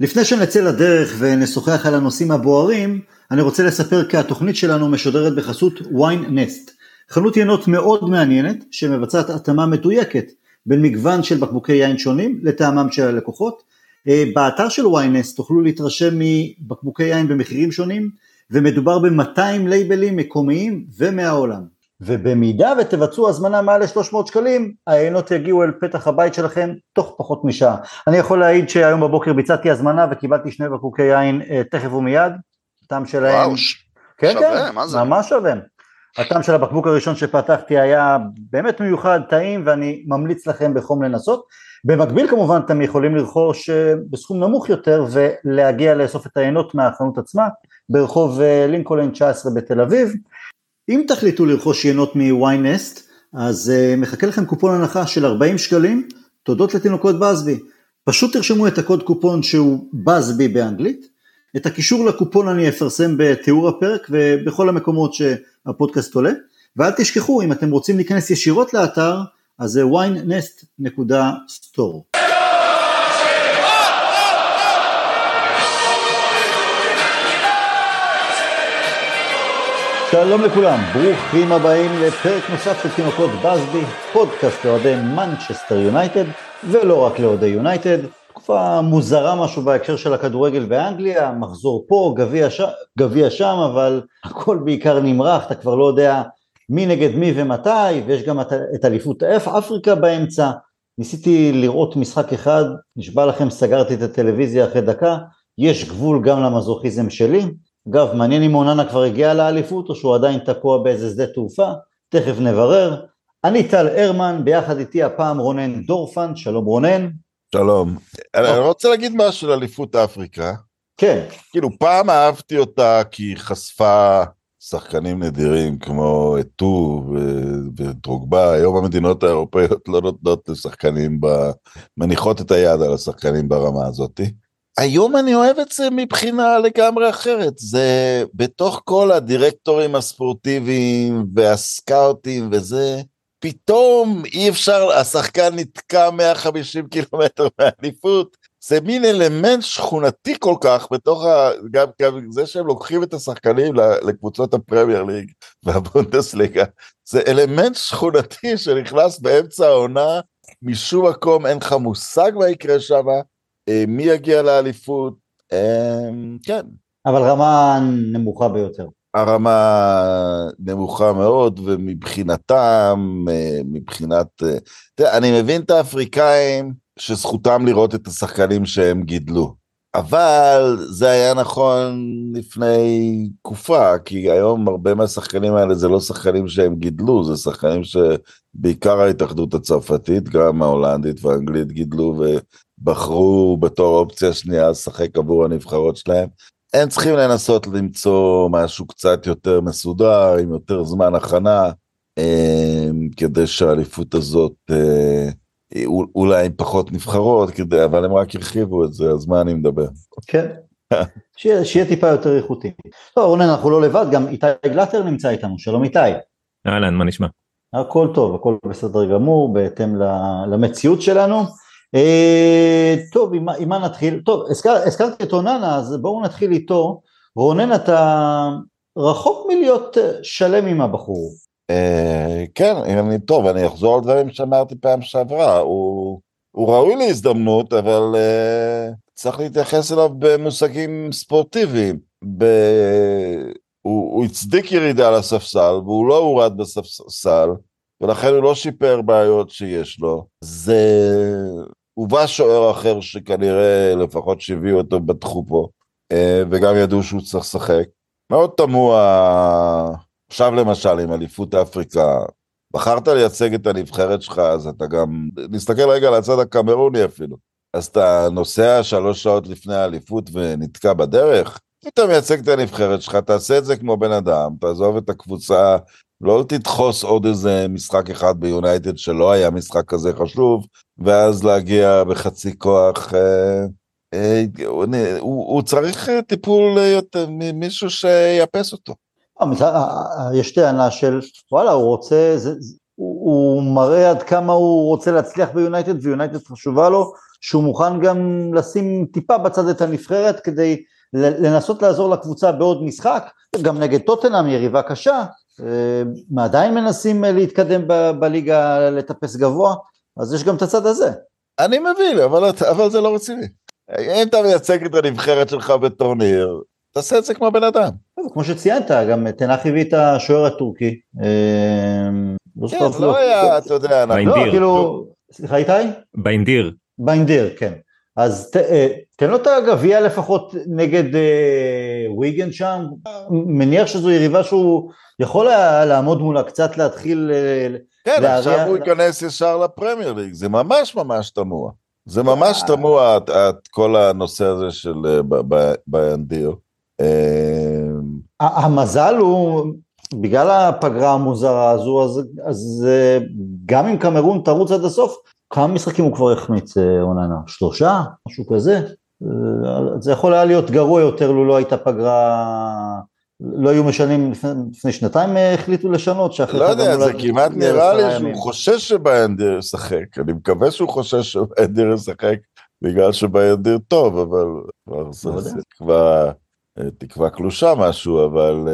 לפני שנצא לדרך ונשוחח על הנושאים הבוערים, אני רוצה לספר כי התוכנית שלנו משודרת בחסות ויין נסט, חנות ינות מאוד מעניינת שמבצעת התאמה מדויקת בין מגוון של בקבוקי יין שונים לטעמם של הלקוחות. אה, באתר של ויין נסט תוכלו להתרשם מבקבוקי יין במחירים שונים ומדובר ב-200 לייבלים מקומיים ומהעולם. ובמידה ותבצעו הזמנה מעל ל-300 שקלים, העיינות יגיעו אל פתח הבית שלכם תוך פחות משעה. אני יכול להעיד שהיום בבוקר ביצעתי הזמנה וקיבלתי שני בקבוקי יין אה, תכף ומיד, הטעם שלהם... וואו, כן, שווה, כן, מה זה? ממש שווה. הטעם של הבקבוק הראשון שפתחתי היה באמת מיוחד, טעים, ואני ממליץ לכם בחום לנסות. במקביל כמובן אתם יכולים לרכוש אה, בסכום נמוך יותר ולהגיע לאסוף את העיינות מהחנות עצמה ברחוב אה, לינקולן 19 בתל אביב. אם תחליטו לרכוש יינות מוויינסט, אז uh, מחכה לכם קופון הנחה של 40 שקלים, תודות לתינוקות בסבי. פשוט תרשמו את הקוד קופון שהוא בסבי באנגלית, את הקישור לקופון אני אפרסם בתיאור הפרק ובכל המקומות שהפודקאסט עולה, ואל תשכחו אם אתם רוצים להיכנס ישירות לאתר, אז זה ynest.store. שלום לכולם, ברוכים הבאים לפרק נוסף של תינוקות בסבי, פודקאסט לאוהדי מנצ'סטר יונייטד, ולא רק לאוהדי יונייטד. תקופה מוזרה משהו בהקשר של הכדורגל באנגליה, מחזור פה, גביע, ש... שם, אבל הכל בעיקר נמרח, אתה כבר לא יודע מי נגד מי ומתי, ויש גם את, את אליפות אפריקה באמצע. ניסיתי לראות משחק אחד, נשבע לכם, סגרתי את הטלוויזיה אחרי דקה, יש גבול גם למזוכיזם שלי. אגב, מעניין אם אוננה כבר הגיע לאליפות או שהוא עדיין תקוע באיזה שדה תעופה, תכף נברר. אני טל הרמן, ביחד איתי הפעם רונן דורפן, שלום רונן. שלום. אני רוצה להגיד משהו על אליפות אפריקה. כן. כאילו, פעם אהבתי אותה כי היא חשפה שחקנים נדירים כמו אטו ודרוגבה, היום המדינות האירופאיות לא נותנות לשחקנים, ב... מניחות את היד על השחקנים ברמה הזאתי. היום אני אוהב את זה מבחינה לגמרי אחרת, זה בתוך כל הדירקטורים הספורטיביים והסקאוטים וזה, פתאום אי אפשר, השחקן נתקע 150 קילומטר מהאליפות, זה מין אלמנט שכונתי כל כך בתוך ה... גם, גם זה שהם לוקחים את השחקנים לקבוצות הפרמייר ליג והבונדסליגה, זה אלמנט שכונתי שנכנס באמצע העונה, משום מקום אין לך מושג מה יקרה שמה, מי יגיע לאליפות, כן. אבל רמה נמוכה ביותר. הרמה נמוכה מאוד, ומבחינתם, מבחינת... תראה, אני מבין את האפריקאים שזכותם לראות את השחקנים שהם גידלו, אבל זה היה נכון לפני תקופה, כי היום הרבה מהשחקנים האלה זה לא שחקנים שהם גידלו, זה שחקנים שבעיקר ההתאחדות הצרפתית, גם ההולנדית והאנגלית גידלו, בחרו בתור אופציה שנייה לשחק עבור הנבחרות שלהם. הם צריכים לנסות למצוא משהו קצת יותר מסודר, עם יותר זמן הכנה, אה, כדי שהאליפות הזאת, אה, אולי עם פחות נבחרות, כדי, אבל הם רק הרחיבו את זה, אז מה אני מדבר? כן, שיהיה, שיהיה טיפה יותר איכותי. טוב רונן, אנחנו לא לבד, גם איתי גלטר נמצא איתנו, שלום איתי. אהלן, מה נשמע? הכל טוב, הכל בסדר גמור, בהתאם למציאות שלנו. אה, טוב, עם, עם מה נתחיל? טוב, הזכר, הזכרתי את אוננה, אז בואו נתחיל איתו. רונן, אתה רחוק מלהיות אה, שלם עם הבחור. אה, כן, אני טוב, אני אחזור על דברים שאמרתי פעם שעברה. הוא, הוא ראוי להזדמנות, אבל uh, צריך להתייחס אליו במושגים ספורטיביים. ב... הוא, הוא הצדיק ירידה לספסל, והוא לא הורד בספסל. ולכן הוא לא שיפר בעיות שיש לו. זה... הובא שוער אחר שכנראה לפחות שהביאו אותו בטחו פה, אה, וגם ידעו שהוא צריך לשחק. מאוד תמוה, עכשיו למשל עם אליפות אפריקה, בחרת לייצג את הנבחרת שלך, אז אתה גם, נסתכל רגע על הצד הקמרוני אפילו. אז אתה נוסע שלוש שעות לפני האליפות ונתקע בדרך? אם אתה מייצג את הנבחרת שלך, תעשה את זה כמו בן אדם, תעזוב את הקבוצה לא תדחוס עוד איזה משחק אחד ביונייטד שלא היה משחק כזה חשוב, ואז להגיע בחצי כוח. אה, אה, הוא, הוא צריך טיפול יותר ממישהו שיאפס אותו. אה, אה, יש טענה של וואלה הוא רוצה, זה, הוא, הוא מראה עד כמה הוא רוצה להצליח ביונייטד ויונייטד חשובה לו, שהוא מוכן גם לשים טיפה בצד את הנבחרת כדי לנסות לעזור לקבוצה בעוד משחק, גם נגד טוטנאם יריבה קשה, אה, עדיין מנסים להתקדם ב- בליגה לטפס גבוה, אז יש גם את הצד הזה. אני מבין, אבל, אבל זה לא רציני. אם אתה מייצג את הנבחרת שלך בטורניר, תעשה את זה כמו בן אדם. כמו שציינת, גם תנח הביא את השוער הטורקי. אה, לא כן, לא היה, אתה יודע. לא, כאילו... סליחה איתי? באינדיר. באינדיר, כן. אז ת, אה, תן לו את הגביע לפחות נגד אה, ויגן שם, מניח שזו יריבה שהוא יכול היה לעמוד מולה, קצת להתחיל... אה, כן, להריע... עכשיו הוא ייכנס ישר לפרמייר ליג, זה ממש ממש תמוה. זה ממש אה. תמוה, את, את כל הנושא הזה של באנדיר. המזל הוא, בגלל הפגרה המוזרה הזו, אז, אז גם אם קמרון תרוץ עד הסוף, כמה משחקים הוא כבר החמיץ אה, אוננה? שלושה? משהו כזה? אה, זה יכול היה להיות גרוע יותר לו לא הייתה פגרה, לא היו משנים, לפני, לפני שנתיים אה, החליטו לשנות. לא יודע, זה כמעט נראה לי שהוא חושש שבאנדיר ישחק, אני מקווה שהוא חושש שבאנדיר ישחק בגלל שבאנדיר טוב, אבל זה לא תקווה, תקווה קלושה משהו, אבל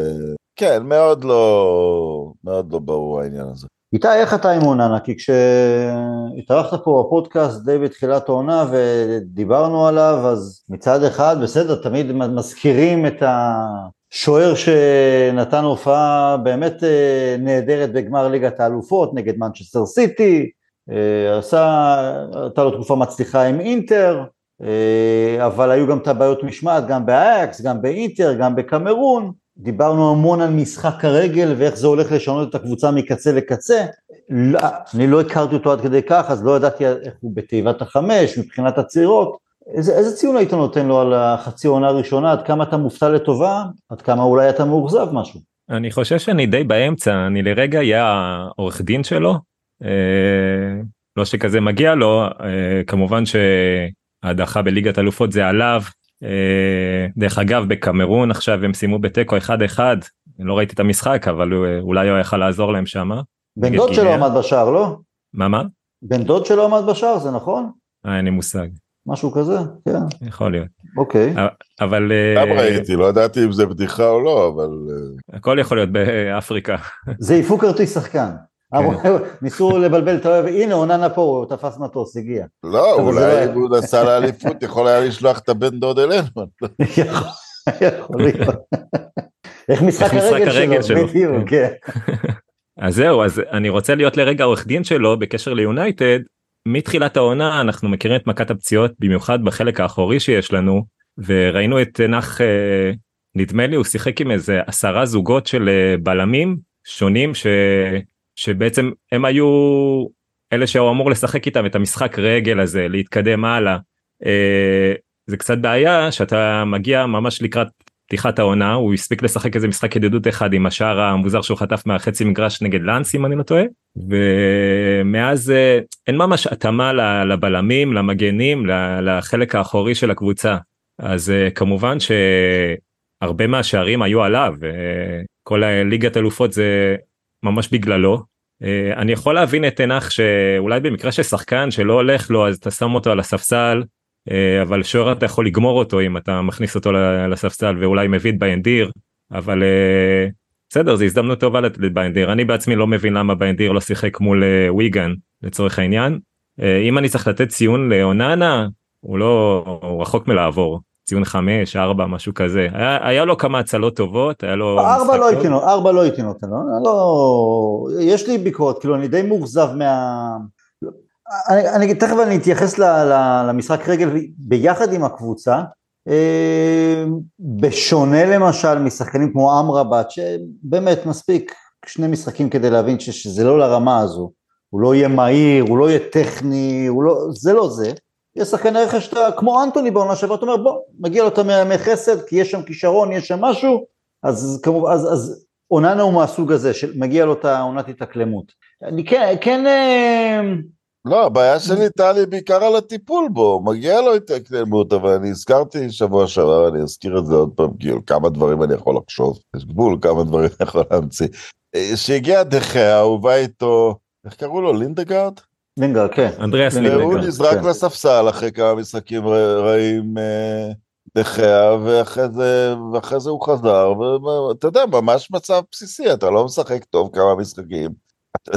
כן, מאוד לא, מאוד לא ברור העניין הזה. איתי, איך אתה עם אוננה? כי כשהתארחת פה בפודקאסט די בתחילת העונה ודיברנו עליו, אז מצד אחד, בסדר, תמיד מזכירים את השוער שנתן הופעה באמת אה, נהדרת בגמר ליגת האלופות נגד מנצ'סטר סיטי, אה, עשה, הייתה לו תקופה מצליחה עם אינטר, אה, אבל היו גם את הבעיות משמעת, גם באייקס, גם באינטר, גם בקמרון. דיברנו המון על משחק הרגל ואיך זה הולך לשנות את הקבוצה מקצה לקצה. לא, אני לא הכרתי אותו עד כדי כך, אז לא ידעתי איך הוא בתיבת החמש, מבחינת הצעירות. איזה, איזה ציון היית נותן לו על החצי עונה הראשונה? עד כמה אתה מופתע לטובה? עד כמה אולי אתה מאוכזב משהו? אני חושב שאני די באמצע, אני לרגע אהיה העורך דין שלו. אה, לא שכזה מגיע לו, אה, כמובן שההדחה בליגת אלופות זה עליו, דרך אגב בקמרון עכשיו הם סיימו בתיקו 1-1 לא ראיתי את המשחק אבל אולי הוא יכל לעזור להם שם. בן דוד שלו עמד בשער לא? מה מה? בן דוד שלו עמד בשער זה נכון? אה, אין לי מושג. משהו כזה? כן. יכול להיות. אוקיי. אבל... גם אה, ראיתי, לא ידעתי אם זה בדיחה או לא, אבל... הכל יכול להיות באפריקה. זה יפו כרטיס שחקן. כן. ניסו לבלבל את האוהב, הנה אוננה פה, הוא תפס מטוס, הגיע. לא, אולי לא הוא נסע לאליפות, יכול היה לשלוח את הבן דוד אלינו. יכול להיות. איך משחק הרגל שלו, בדיוק, כן. אז זהו, אז אני רוצה להיות לרגע עורך דין שלו בקשר ליונייטד. מתחילת העונה אנחנו מכירים את מכת הפציעות, במיוחד בחלק האחורי שיש לנו, וראינו את נח, אה, נדמה לי הוא שיחק עם איזה עשרה זוגות של אה, בלמים שונים ש... שבעצם הם היו אלה שהוא אמור לשחק איתם את המשחק רגל הזה להתקדם הלאה. אה, זה קצת בעיה שאתה מגיע ממש לקראת פתיחת העונה הוא הספיק לשחק איזה משחק ידידות אחד עם השער המוזר שהוא חטף מהחצי מגרש נגד לאנס אם אני לא טועה ומאז אה, אין ממש התאמה לבלמים למגנים לחלק האחורי של הקבוצה אז אה, כמובן שהרבה מהשערים היו עליו כל הליגת אלופות זה ממש בגללו. אה, אני יכול להבין את תנח שאולי במקרה של שחקן שלא הולך לו אז אתה שם אותו על הספסל אה, אבל שוער אתה יכול לגמור אותו אם אתה מכניס אותו לספסל ואולי מביא את ביינדיר אבל אה, בסדר זה הזדמנות טובה לביינדיר אני בעצמי לא מבין למה ביינדיר לא שיחק מול וויגן לצורך העניין. אם אני צריך לתת ציון לאוננה הוא לא הוא רחוק מלעבור ציון 5, 4, משהו כזה. היה, היה לו כמה הצלות טובות, היה לו... 4 לא הייתי נותן, 4 לא הייתי נותן, לא, לא, יש לי ביקורת, כאילו אני די מאוכזב מה... אני, אני תכף אני אתייחס ל, ל, למשחק רגל ביחד עם הקבוצה, אה, בשונה למשל משחקנים כמו אמרבת, שבאמת מספיק שני משחקים כדי להבין שזה לא לרמה הזו, הוא לא יהיה מהיר, הוא לא יהיה טכני, לא, זה לא זה. יש שחקני רכש כמו אנטוני בעונה שעברה, אתה אומר בוא, מגיע לו את הימי חסד, כי יש שם כישרון, יש שם משהו, אז כמובן, אז, אז אוננה הוא מהסוג הזה, שמגיע לו את העונת התאקלמות. אני כן, כן... אה, לא, הבעיה שלי טלי בעיקר על הטיפול בו, מגיע לו התאקלמות, אבל אני הזכרתי שבוע שעבר, אני אזכיר את זה עוד פעם, כאילו כמה דברים אני יכול לחשוב, יש גבול כמה דברים אני יכול להמציא. אה, שהגיע דחיה, הוא בא איתו, איך קראו לו? לינדגרד? לינגרד, כן. אנדריאס והוא לינגרד. נזרק כן. לספסל אחרי כמה משחקים ר- רעים אה, דחיה, ואחרי זה, ואחרי זה הוא חזר, ואתה יודע, ממש מצב בסיסי, אתה לא משחק טוב כמה משחקים,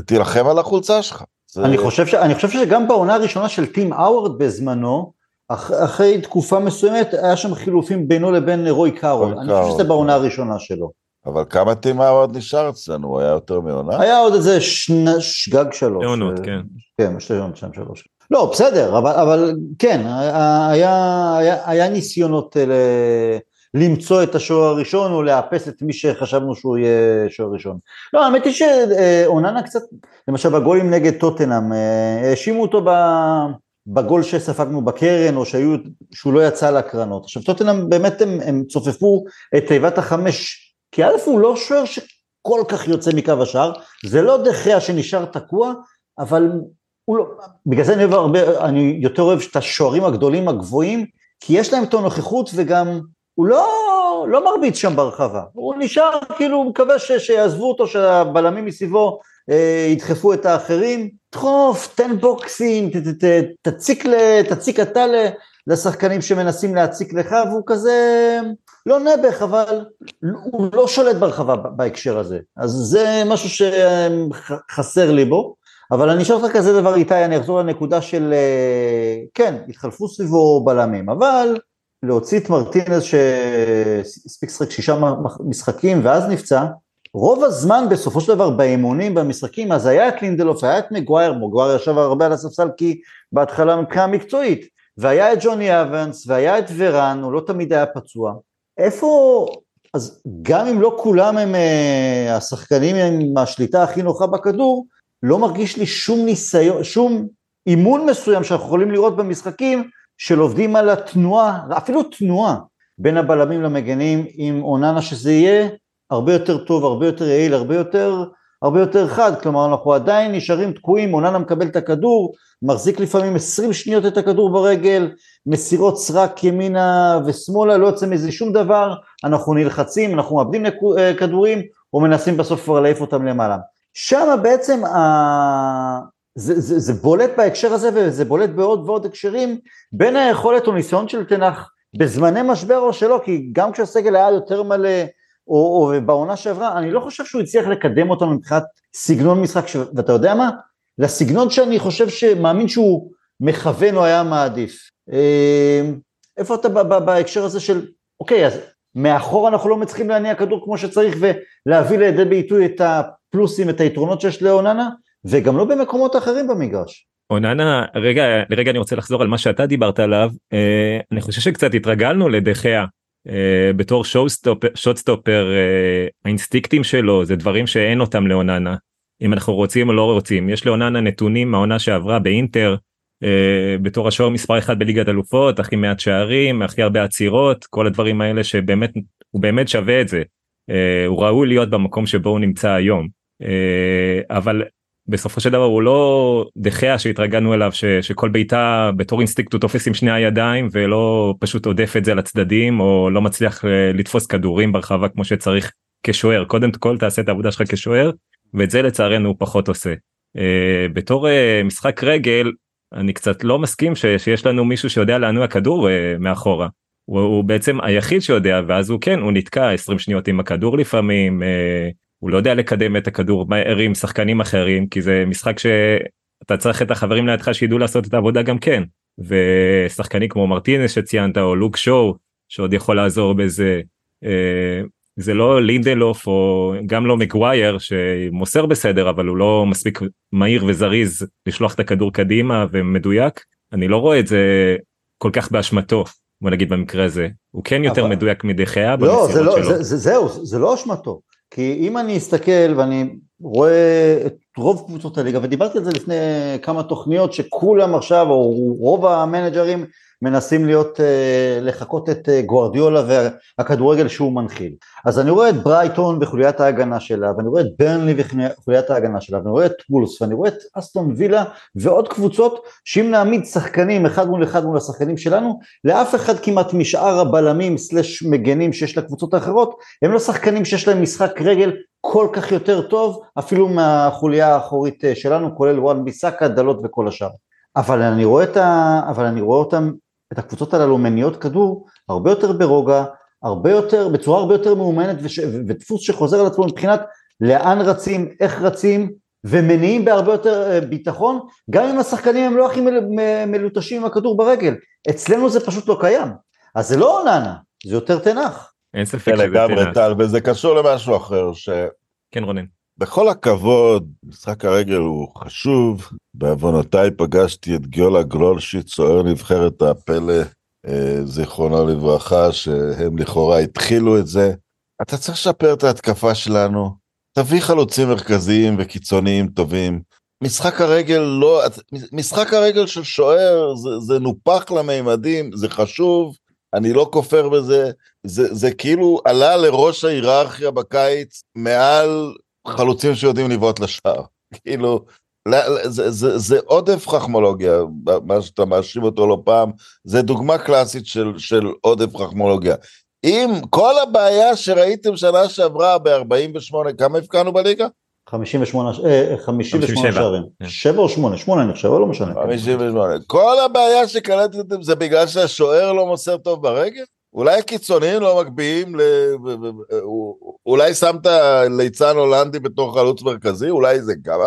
תילחם על החולצה שלך. זה- אני חושב, ש, אני חושב שגם בעונה הראשונה של טים האוורד בזמנו, אח, אחרי תקופה מסוימת היה שם חילופים בינו לבין רוי קארול, אני חושב שזה בעונה. הראשונה שלו. אבל כמה טימה עוד נשאר אצלנו, הוא היה יותר מעונה? היה עוד איזה שני, שגג שלוש. עונות, אה, כן. כן, שתי עונות, שתיים שלוש. לא, בסדר, אבל, אבל כן, היה, היה, היה ניסיונות אה, ל, למצוא את השוער הראשון או לאפס את מי שחשבנו שהוא יהיה שוער ראשון. לא, האמת היא שאוננה קצת, למשל בגולים נגד טוטנאם, אה, האשימו אותו ב... בגול שספגנו בקרן, או שהיו, שהוא לא יצא להקרנות. עכשיו, טוטנאם באמת הם, הם צופפו את תיבת החמש, כי א' הוא לא שוער שכל כך יוצא מקו השער, זה לא דחיה שנשאר תקוע, אבל הוא לא, בגלל זה אני הרבה, אני יותר אוהב את השוערים הגדולים הגבוהים, כי יש להם את הנוכחות וגם הוא לא, לא מרביץ שם ברחבה, הוא נשאר כאילו, הוא מקווה ש, שיעזבו אותו, שהבלמים מסביבו אה, ידחפו את האחרים, דחוף, תן בוקסים, ת, ת, ת, תציק, ל, תציק אתה ל, לשחקנים שמנסים להציק לך, והוא כזה לא נעבך, אבל הוא לא שולט ברחבה בהקשר הזה, אז זה משהו שחסר לי בו. אבל אני אשאל אותך כזה דבר איתי, אני אחזור לנקודה של, אה, כן, התחלפו סביבו בלמים, אבל להוציא את מרטינז שהספיק לשחק שישה משחקים ואז נפצע, רוב הזמן בסופו של דבר באימונים, במשחקים, אז היה את לינדלוף, היה את מגווייר, מגווייר ישב הרבה על הספסל כי בהתחלה מבחינה מקצועית, והיה את ג'וני אבנס, והיה את ורן, הוא לא תמיד היה פצוע. איפה, אז גם אם לא כולם הם אה, השחקנים עם השליטה הכי נוחה בכדור, לא מרגיש לי שום ניסיון, שום אימון מסוים שאנחנו יכולים לראות במשחקים של עובדים על התנועה, אפילו תנועה בין הבלמים למגנים עם אוננה שזה יהיה הרבה יותר טוב, הרבה יותר יעיל, הרבה יותר, הרבה יותר חד, כלומר אנחנו עדיין נשארים תקועים, אוננה מקבל את הכדור, מחזיק לפעמים 20 שניות את הכדור ברגל, מסירות סרק ימינה ושמאלה, לא יוצא מזה שום דבר, אנחנו נלחצים, אנחנו מאבדים כדורים, ומנסים בסוף כבר להעיף אותם למעלה. שם בעצם ה... זה, זה, זה בולט בהקשר הזה וזה בולט בעוד ועוד הקשרים בין היכולת או ניסיון של תנח בזמני משבר או שלא, כי גם כשהסגל היה יותר מלא או, או בעונה שעברה, אני לא חושב שהוא הצליח לקדם אותנו מבחינת סגנון משחק, ש... ואתה יודע מה? לסגנון שאני חושב שמאמין שהוא מכוון או היה מעדיף. איפה אתה בהקשר הזה של, אוקיי, אז מאחור אנחנו לא מצליחים להניע כדור כמו שצריך ולהביא לידי ביטוי את הפלוסים, את היתרונות שיש לאוננה, וגם לא במקומות אחרים במגרש. אוננה, רגע, לרגע אני רוצה לחזור על מה שאתה דיברת עליו, אה, אני חושב שקצת התרגלנו לדחיה. אה, בתור שוטסטופר, אה, האינסטיקטים שלו זה דברים שאין אותם לאוננה. אם אנחנו רוצים או לא רוצים, יש לאוננה נתונים מהעונה שעברה באינטר, Uh, בתור השוער מספר אחד בליגת אלופות, הכי מעט שערים, הכי הרבה עצירות, כל הדברים האלה שבאמת, הוא באמת שווה את זה. הוא ראוי להיות במקום שבו הוא נמצא היום. אבל בסופו של דבר הוא לא דה חאה שהתרגלנו אליו ש, שכל בעיטה בתור אינסטינקט הוא תופס עם שני הידיים ולא פשוט הודף את זה לצדדים או לא מצליח לתפוס כדורים ברחבה כמו שצריך כשוער. קודם כל תעשה את העבודה שלך כשוער ואת זה לצערנו הוא פחות עושה. אה, בתור אה, משחק רגל אני קצת לא מסכים ש, שיש לנו מישהו שיודע להניע כדור אה, מאחורה. הוא, הוא בעצם היחיד שיודע ואז הוא כן הוא נתקע 20 שניות עם הכדור לפעמים uh, הוא לא יודע לקדם את הכדור מהר עם שחקנים אחרים כי זה משחק שאתה צריך את החברים לידך שידעו לעשות את העבודה גם כן. ושחקנים כמו מרטינס שציינת או לוק שואו שעוד יכול לעזור בזה. uh, זה לא לינדלוף או גם לא מגווייר שמוסר בסדר אבל הוא לא מספיק מהיר וזריז לשלוח את הכדור קדימה ומדויק. אני לא רואה את זה כל כך באשמתו בוא נגיד במקרה הזה. הוא כן יותר אבל... מדויק מדחיה לא, זה לא, זה, זה, זהו זה לא אשמתו כי אם אני אסתכל ואני רואה את רוב קבוצות הליגה ודיברתי על זה לפני כמה תוכניות שכולם עכשיו או רוב המנג'רים מנסים להיות, לחקות את גוארדיולה והכדורגל שהוא מנחיל. אז אני רואה את ברייטון בחוליית ההגנה שלה, ואני רואה את ברנלי בחוליית ההגנה שלה, ואני רואה את וולס, ואני רואה את אסטון וילה ועוד קבוצות, שאם נעמיד שחקנים אחד מול אחד מול השחקנים שלנו, לאף אחד כמעט משאר הבלמים סלש מגנים שיש לקבוצות האחרות, הם לא שחקנים שיש להם משחק רגל כל כך יותר טוב, אפילו מהחוליה האחורית שלנו, כולל וואן ביסאקה, דלות וכל השאר. אבל אני רואה, ה... אבל אני רואה אותם, את הקבוצות הללו מניעות כדור הרבה יותר ברוגע, הרבה יותר, בצורה הרבה יותר מאומנת וש... ודפוס שחוזר על עצמו מבחינת לאן רצים, איך רצים, ומניעים בהרבה יותר אה, ביטחון, גם אם השחקנים הם לא הכי מלוטשים עם הכדור ברגל. אצלנו זה פשוט לא קיים. אז זה לא אוננה, זה יותר תנח. אין ספק שזה תנח. לגמרי טל, וזה קשור למשהו אחר, ש... כן רונן. בכל הכבוד, משחק הרגל הוא חשוב. בעוונותיי פגשתי את גיולה גלולשיט, סוער נבחרת הפלא, אה, זיכרונו לברכה, שהם לכאורה התחילו את זה. אתה צריך לשפר את ההתקפה שלנו, תביא חלוצים מרכזיים וקיצוניים טובים. משחק הרגל לא, משחק הרגל של שוער זה, זה נופח למימדים, זה חשוב, אני לא כופר בזה, זה, זה כאילו עלה לראש ההיררכיה בקיץ מעל חלוצים שיודעים לבעוט לשער. כאילו, זה, זה, זה עודף חכמולוגיה, מה שאתה מאשים אותו לא פעם, זה דוגמה קלאסית של, של עודף חכמולוגיה. אם כל הבעיה שראיתם שנה שעברה ב-48, כמה הבקענו בליגה? 58, 58 שערים, 7 או 8, 8 אני חושב, אבל לא משנה. 58. כל הבעיה שקלטתם זה בגלל שהשוער לא מוסר טוב ברגל? אולי הקיצוניים לא מגביהים, ל... אולי שמת ליצן הולנדי בתור חלוץ מרכזי, אולי זה גם,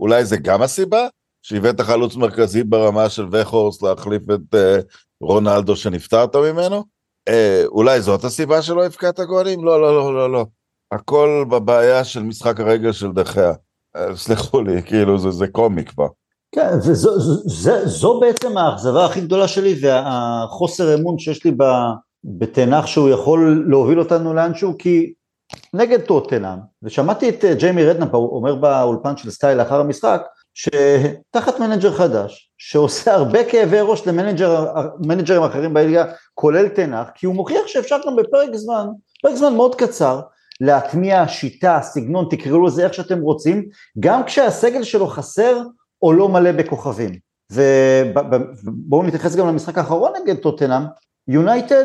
אולי זה גם הסיבה? שהבאת חלוץ מרכזי ברמה של ווכהורסט להחליף את אה, רונלדו שנפטרת ממנו? אה, אולי זאת הסיבה שלא הבקעת גולים? לא, לא, לא, לא, לא. הכל בבעיה של משחק הרגל של דה חאה. אה, סלחו לי, כאילו זה, זה קומיק כבר. כן, וזו זו, זו, זו בעצם האכזבה הכי גדולה שלי והחוסר אמון שיש לי בטן האח שהוא יכול להוביל אותנו לאנשהו, כי נגד טוטנאם, ושמעתי את אה, ג'יימי רדנאפ אומר באולפן של סקיי לאחר המשחק, שתחת מנג'ר חדש, שעושה הרבה כאבי ראש למנג'רים אחרים בליגה, כולל תנח, כי הוא מוכיח שאפשר גם בפרק זמן, פרק זמן מאוד קצר, להטמיע שיטה, סגנון, תקראו לזה איך שאתם רוצים, גם כשהסגל שלו חסר או לא מלא בכוכבים. ובואו נתייחס גם למשחק האחרון נגד טוטנאם, יונייטד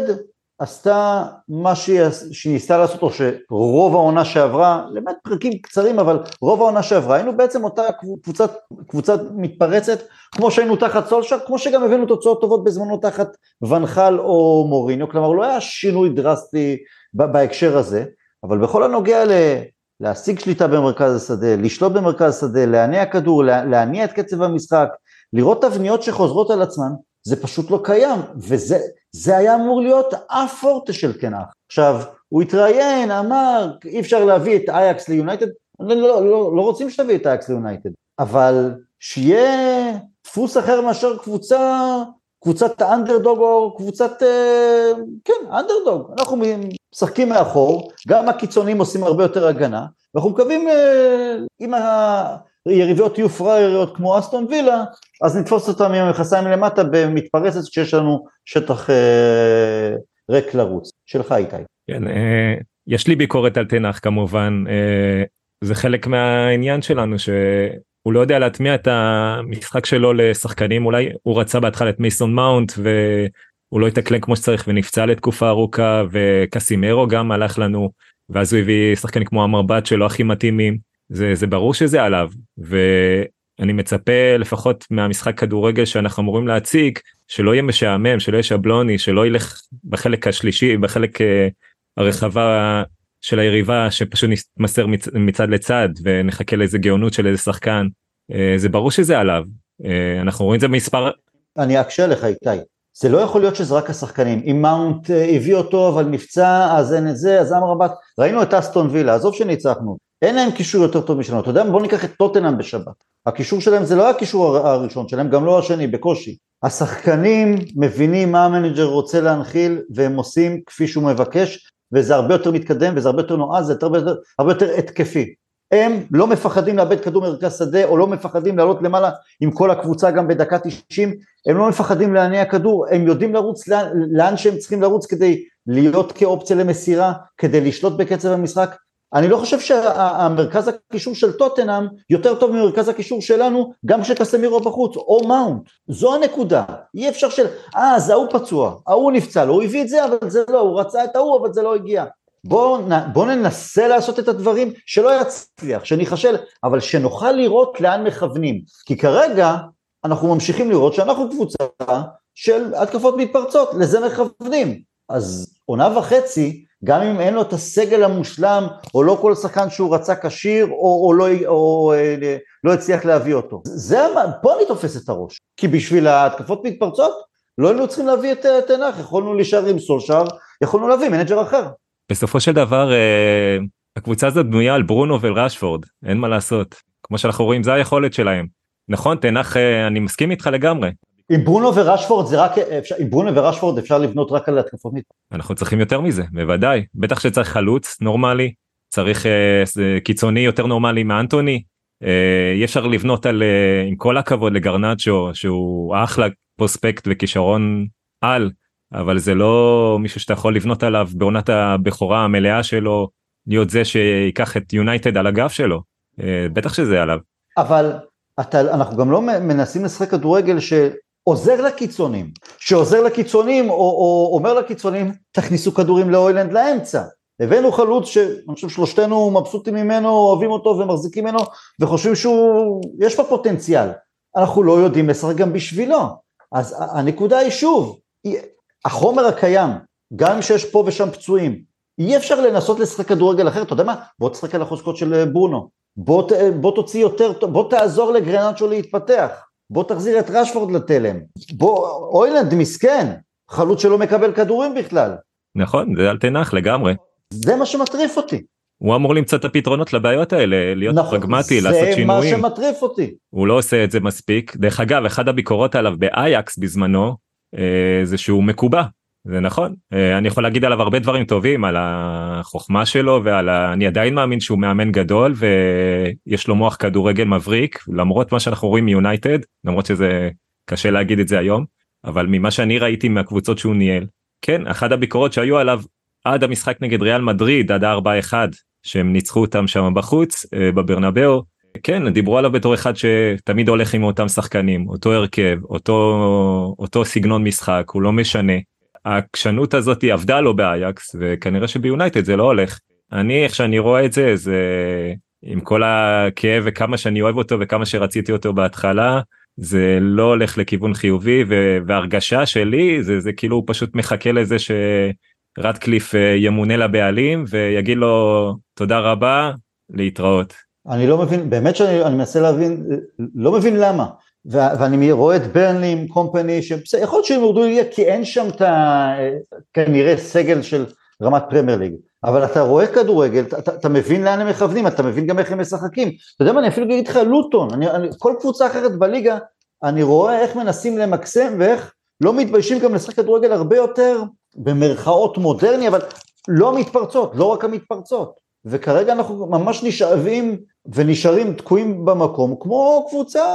עשתה מה שהיא, שהיא ניסתה לעשות, או שרוב העונה שעברה, למעט פרקים קצרים, אבל רוב העונה שעברה, היינו בעצם אותה קבוצת, קבוצת מתפרצת, כמו שהיינו תחת סולשר, כמו שגם הבאנו תוצאות טובות בזמנו תחת ונחל או מוריניו, כלומר לא היה שינוי דרסטי בהקשר הזה, אבל בכל הנוגע ל... להשיג שליטה במרכז השדה, לשלוט במרכז השדה, להניע כדור, להניע את קצב המשחק, לראות תבניות שחוזרות על עצמן, זה פשוט לא קיים, וזה היה אמור להיות הפורטה של קנח. עכשיו, הוא התראיין, אמר, אי אפשר להביא את אייקס ליונייטד, לא, לא, לא, לא רוצים שתביא את אייקס ליונייטד, אבל שיהיה דפוס אחר מאשר קבוצה, קבוצת אנדרדוג או קבוצת, אה, כן, אנדרדוג, אנחנו משחקים מאחור, גם הקיצונים עושים הרבה יותר הגנה, ואנחנו מקווים, אה, אם היריביות יהיו פראייריות כמו אסטון וילה, אז נתפוס אותם עם המכסיים למטה במתפרצת כשיש לנו שטח אה, ריק לרוץ. שלך איתי. כן, אה, יש לי ביקורת על תנח כמובן, אה, זה חלק מהעניין שלנו שהוא לא יודע להטמיע את המשחק שלו לשחקנים, אולי הוא רצה בהתחלה את מייסון מאונט והוא לא התאקלם כמו שצריך ונפצע לתקופה ארוכה וקסימרו גם הלך לנו ואז הוא הביא שחקנים כמו המרבט שלא הכי מתאימים, זה, זה ברור שזה עליו. ו... אני מצפה לפחות מהמשחק כדורגל שאנחנו אמורים להציג שלא יהיה משעמם שלא יהיה שבלוני שלא ילך בחלק השלישי בחלק uh, הרחבה של היריבה שפשוט נתמסר מצ, מצד לצד ונחכה לאיזה גאונות של איזה שחקן uh, זה ברור שזה עליו uh, אנחנו רואים את זה במספר. אני אקשה לך איתי זה לא יכול להיות שזה רק השחקנים אם מאונט הביא אותו אבל נפצע אז אין את זה אז אמרבת ראינו את אסטון וילה עזוב שניצחנו אין להם קישור יותר טוב משלנו אתה יודע בוא ניקח את טוטנאם בשבת הקישור שלהם זה לא הקישור הראשון שלהם, גם לא השני, בקושי. השחקנים מבינים מה המנג'ר רוצה להנחיל והם עושים כפי שהוא מבקש וזה הרבה יותר מתקדם וזה הרבה יותר נועז, זה הרבה יותר, הרבה יותר התקפי. הם לא מפחדים לאבד כדור מרכז שדה או לא מפחדים לעלות למעלה עם כל הקבוצה גם בדקה 90, הם לא מפחדים להניע כדור, הם יודעים לרוץ לאן, לאן שהם צריכים לרוץ כדי להיות כאופציה למסירה, כדי לשלוט בקצב המשחק, אני לא חושב שהמרכז הקישור של טוטנאם יותר טוב ממרכז הקישור שלנו גם כשקסמירו בחוץ, או מאונט, זו הנקודה, אי אפשר של, אה, אז ההוא פצוע, ההוא נפצע לו, הוא הביא את זה אבל זה לא, הוא רצה את ההוא אבל זה לא הגיע. בואו בוא ננסה לעשות את הדברים שלא יצליח, שניכשל, אבל שנוכל לראות לאן מכוונים. כי כרגע אנחנו ממשיכים לראות שאנחנו קבוצה של התקפות מתפרצות, לזה מכוונים. אז עונה וחצי, גם אם אין לו את הסגל המושלם, או לא כל שחקן שהוא רצה כשיר, או, או, לא, או אה, לא הצליח להביא אותו. זה, פה אני תופס את הראש. כי בשביל ההתקפות מתפרצות, לא היינו צריכים להביא את טן האח, יכולנו להישאר עם סולשר, יכולנו להביא מנג'ר אחר. בסופו של דבר, אה, הקבוצה הזאת בנויה על ברונו ולראשפורד, אין מה לעשות. כמו שאנחנו רואים, זה היכולת שלהם. נכון, טן האח, אה, אני מסכים איתך לגמרי. עם ברונו ורשפורד זה רק, אפשר, עם ברונו ורשפורד אפשר לבנות רק על התקפות מתפרצות. אנחנו צריכים יותר מזה, בוודאי. בטח שצריך חלוץ נורמלי, צריך אה, קיצוני יותר נורמלי מאנטוני. אה, אי אפשר לבנות על, אה, עם כל הכבוד לגרנצ'ו, שהוא אחלה פרוספקט וכישרון על, אבל זה לא מישהו שאתה יכול לבנות עליו בעונת הבכורה המלאה שלו, להיות זה שיקח את יונייטד על הגב שלו. אה, בטח שזה עליו. אבל אתה, אנחנו גם לא מנסים לשחק כדורגל ש... עוזר לקיצונים, שעוזר לקיצונים או, או אומר לקיצונים תכניסו כדורים לאוילנד לאמצע. הבאנו חלוץ שאני חושב שלושתנו מבסוטים ממנו, אוהבים אותו ומחזיקים ממנו וחושבים שהוא, יש פה פוטנציאל. אנחנו לא יודעים לשחק גם בשבילו. אז הנקודה היא שוב, החומר הקיים, גם שיש פה ושם פצועים, אי אפשר לנסות לשחק כדורגל אחר, אתה יודע מה? בוא תשחק על החוזקות של ברונו, בוא, בוא תוציא יותר, בוא תעזור לגרנצ'ו להתפתח. בוא תחזיר את רשפורד לתלם, בוא, אוילנד מסכן, חלוץ שלא מקבל כדורים בכלל. נכון, זה אל תנח לגמרי. זה מה שמטריף אותי. הוא אמור למצוא את הפתרונות לבעיות האלה, להיות נכון, פרגמטי, לעשות שינויים. זה מה שמטריף אותי. הוא לא עושה את זה מספיק. דרך אגב, אחת הביקורות עליו באייקס בזמנו, אה, זה שהוא מקובע. זה נכון, אה, אני יכול להגיד עליו הרבה דברים טובים, על החוכמה שלו ועל ה... אני עדיין מאמין שהוא מאמן גדול ויש לו מוח כדורגל מבריק, למרות מה שאנחנו רואים מיונייטד, למרות שזה קשה להגיד את זה היום, אבל ממה שאני ראיתי מהקבוצות שהוא ניהל, כן, אחת הביקורות שהיו עליו עד המשחק נגד ריאל מדריד, עד 4-1, שהם ניצחו אותם שם בחוץ, אה, בברנבאו, כן, דיברו עליו בתור אחד שתמיד הולך עם אותם שחקנים, אותו הרכב, אותו, אותו סגנון משחק, הוא לא משנה. העקשנות הזאת עבדה לו באייקס וכנראה שביונייטד זה לא הולך. אני איך שאני רואה את זה זה עם כל הכאב וכמה שאני אוהב אותו וכמה שרציתי אותו בהתחלה זה לא הולך לכיוון חיובי והרגשה שלי זה זה כאילו הוא פשוט מחכה לזה שרדקליף אה, ימונה לבעלים ויגיד לו תודה רבה להתראות. אני לא מבין באמת שאני מנסה להבין לא מבין למה ואני רואה את ברנלי עם קומפני, שיכול להיות שהם יורדו ליגה כי אין שם את ה... כנראה סגל של רמת פרמייר ליג, אבל אתה רואה כדורגל, אתה, אתה מבין לאן הם מכוונים, אתה מבין גם איך הם משחקים. אתה יודע מה, אני אפילו אגיד לך לוטון, אני, אני, כל קבוצה אחרת בליגה, אני רואה איך מנסים למקסם ואיך לא מתביישים גם לשחק כדורגל הרבה יותר במרכאות מודרני, אבל לא המתפרצות, לא רק המתפרצות. וכרגע אנחנו ממש נשאבים ונשארים תקועים במקום כמו קבוצה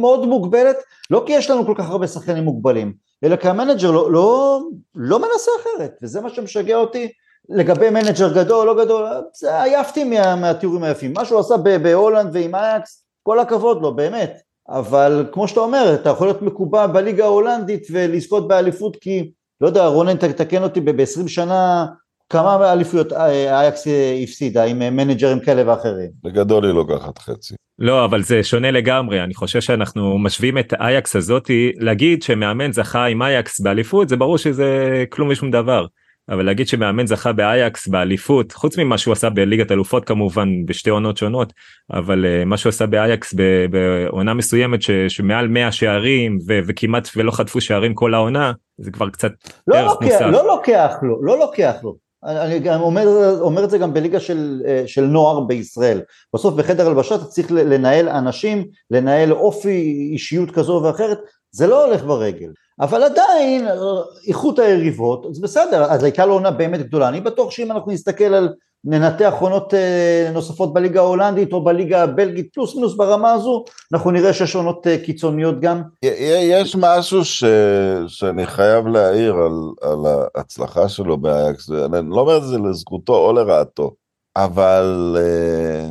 מאוד מוגבלת, לא כי יש לנו כל כך הרבה שחקנים מוגבלים, אלא כי המנג'ר לא, לא, לא מנסה אחרת, וזה מה שמשגע אותי. לגבי מנג'ר גדול, לא גדול, זה עייפתי מה, מהתיאורים היפים, מה שהוא עשה בהולנד ועם אייקס, כל הכבוד לו, באמת, אבל כמו שאתה אומר, אתה יכול להיות מקובע בליגה ההולנדית ולזכות באליפות כי, לא יודע, רונן תתקן אותי, ב-20 שנה כמה אליפויות אה, אייקס הפסידה עם מנג'רים כאלה ואחרים? בגדול היא לוקחת חצי. לא אבל זה שונה לגמרי אני חושב שאנחנו משווים את אייקס הזאתי להגיד שמאמן זכה עם אייקס באליפות זה ברור שזה כלום ושום דבר. אבל להגיד שמאמן זכה באייקס באליפות חוץ ממה שהוא עשה בליגת אלופות כמובן בשתי עונות שונות אבל uh, מה שהוא עשה באייקס בעונה מסוימת ש, שמעל 100 שערים ו, וכמעט ולא חטפו שערים כל העונה זה כבר קצת לא ערך לוקח, מוסף. לא לוקח לו לא לוקח לו אני גם אומר, אומר את זה גם בליגה של, אה, של נוער בישראל. בסוף בחדר הלבשה אתה צריך לנהל אנשים, לנהל אופי, אישיות כזו ואחרת, זה לא הולך ברגל. אבל עדיין, איכות היריבות, אז בסדר, אז הייתה לו עונה באמת גדולה. אני בטוח שאם אנחנו נסתכל על ננתח עונות אה, נוספות בליגה ההולנדית או בליגה הבלגית פלוס מינוס ברמה הזו, אנחנו נראה שיש עונות אה, קיצוניות גם. יש משהו ש... שאני חייב להעיר על, על ההצלחה שלו באייקס, אני לא אומר את זה לזכותו או לרעתו, אבל, אה,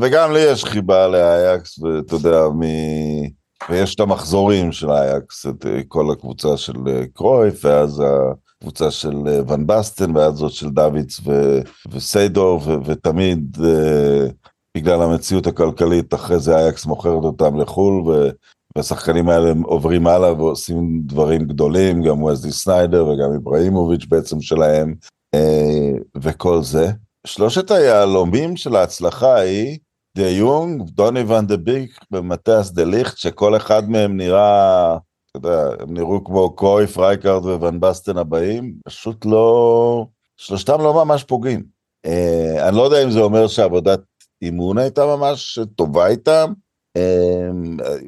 וגם לי יש חיבה לאייקס, ואתה יודע, מ... ויש את המחזורים של אייקס, את כל הקבוצה של קרויף, ואז קבוצה של אה, ון בסטן ועד זאת של דוידס ו- וסיידור ו- ותמיד אה, בגלל המציאות הכלכלית אחרי זה אייקס מוכרת אותם לחו"ל ו- והשחקנים האלה עוברים הלאה ועושים דברים גדולים, גם וזלי סניידר וגם איברהימוביץ' בעצם שלהם אה, וכל זה. שלושת היהלומים של ההצלחה היא דה יונג, דוני ון דה ביק ומתיאס דה ליכט, שכל אחד מהם נראה, אתה יודע, הם נראו כמו קרויף, רייקארד וואן בסטן הבאים, פשוט לא, שלושתם לא ממש פוגעים. אה, אני לא יודע אם זה אומר שעבודת אימון הייתה ממש טובה איתם, אה,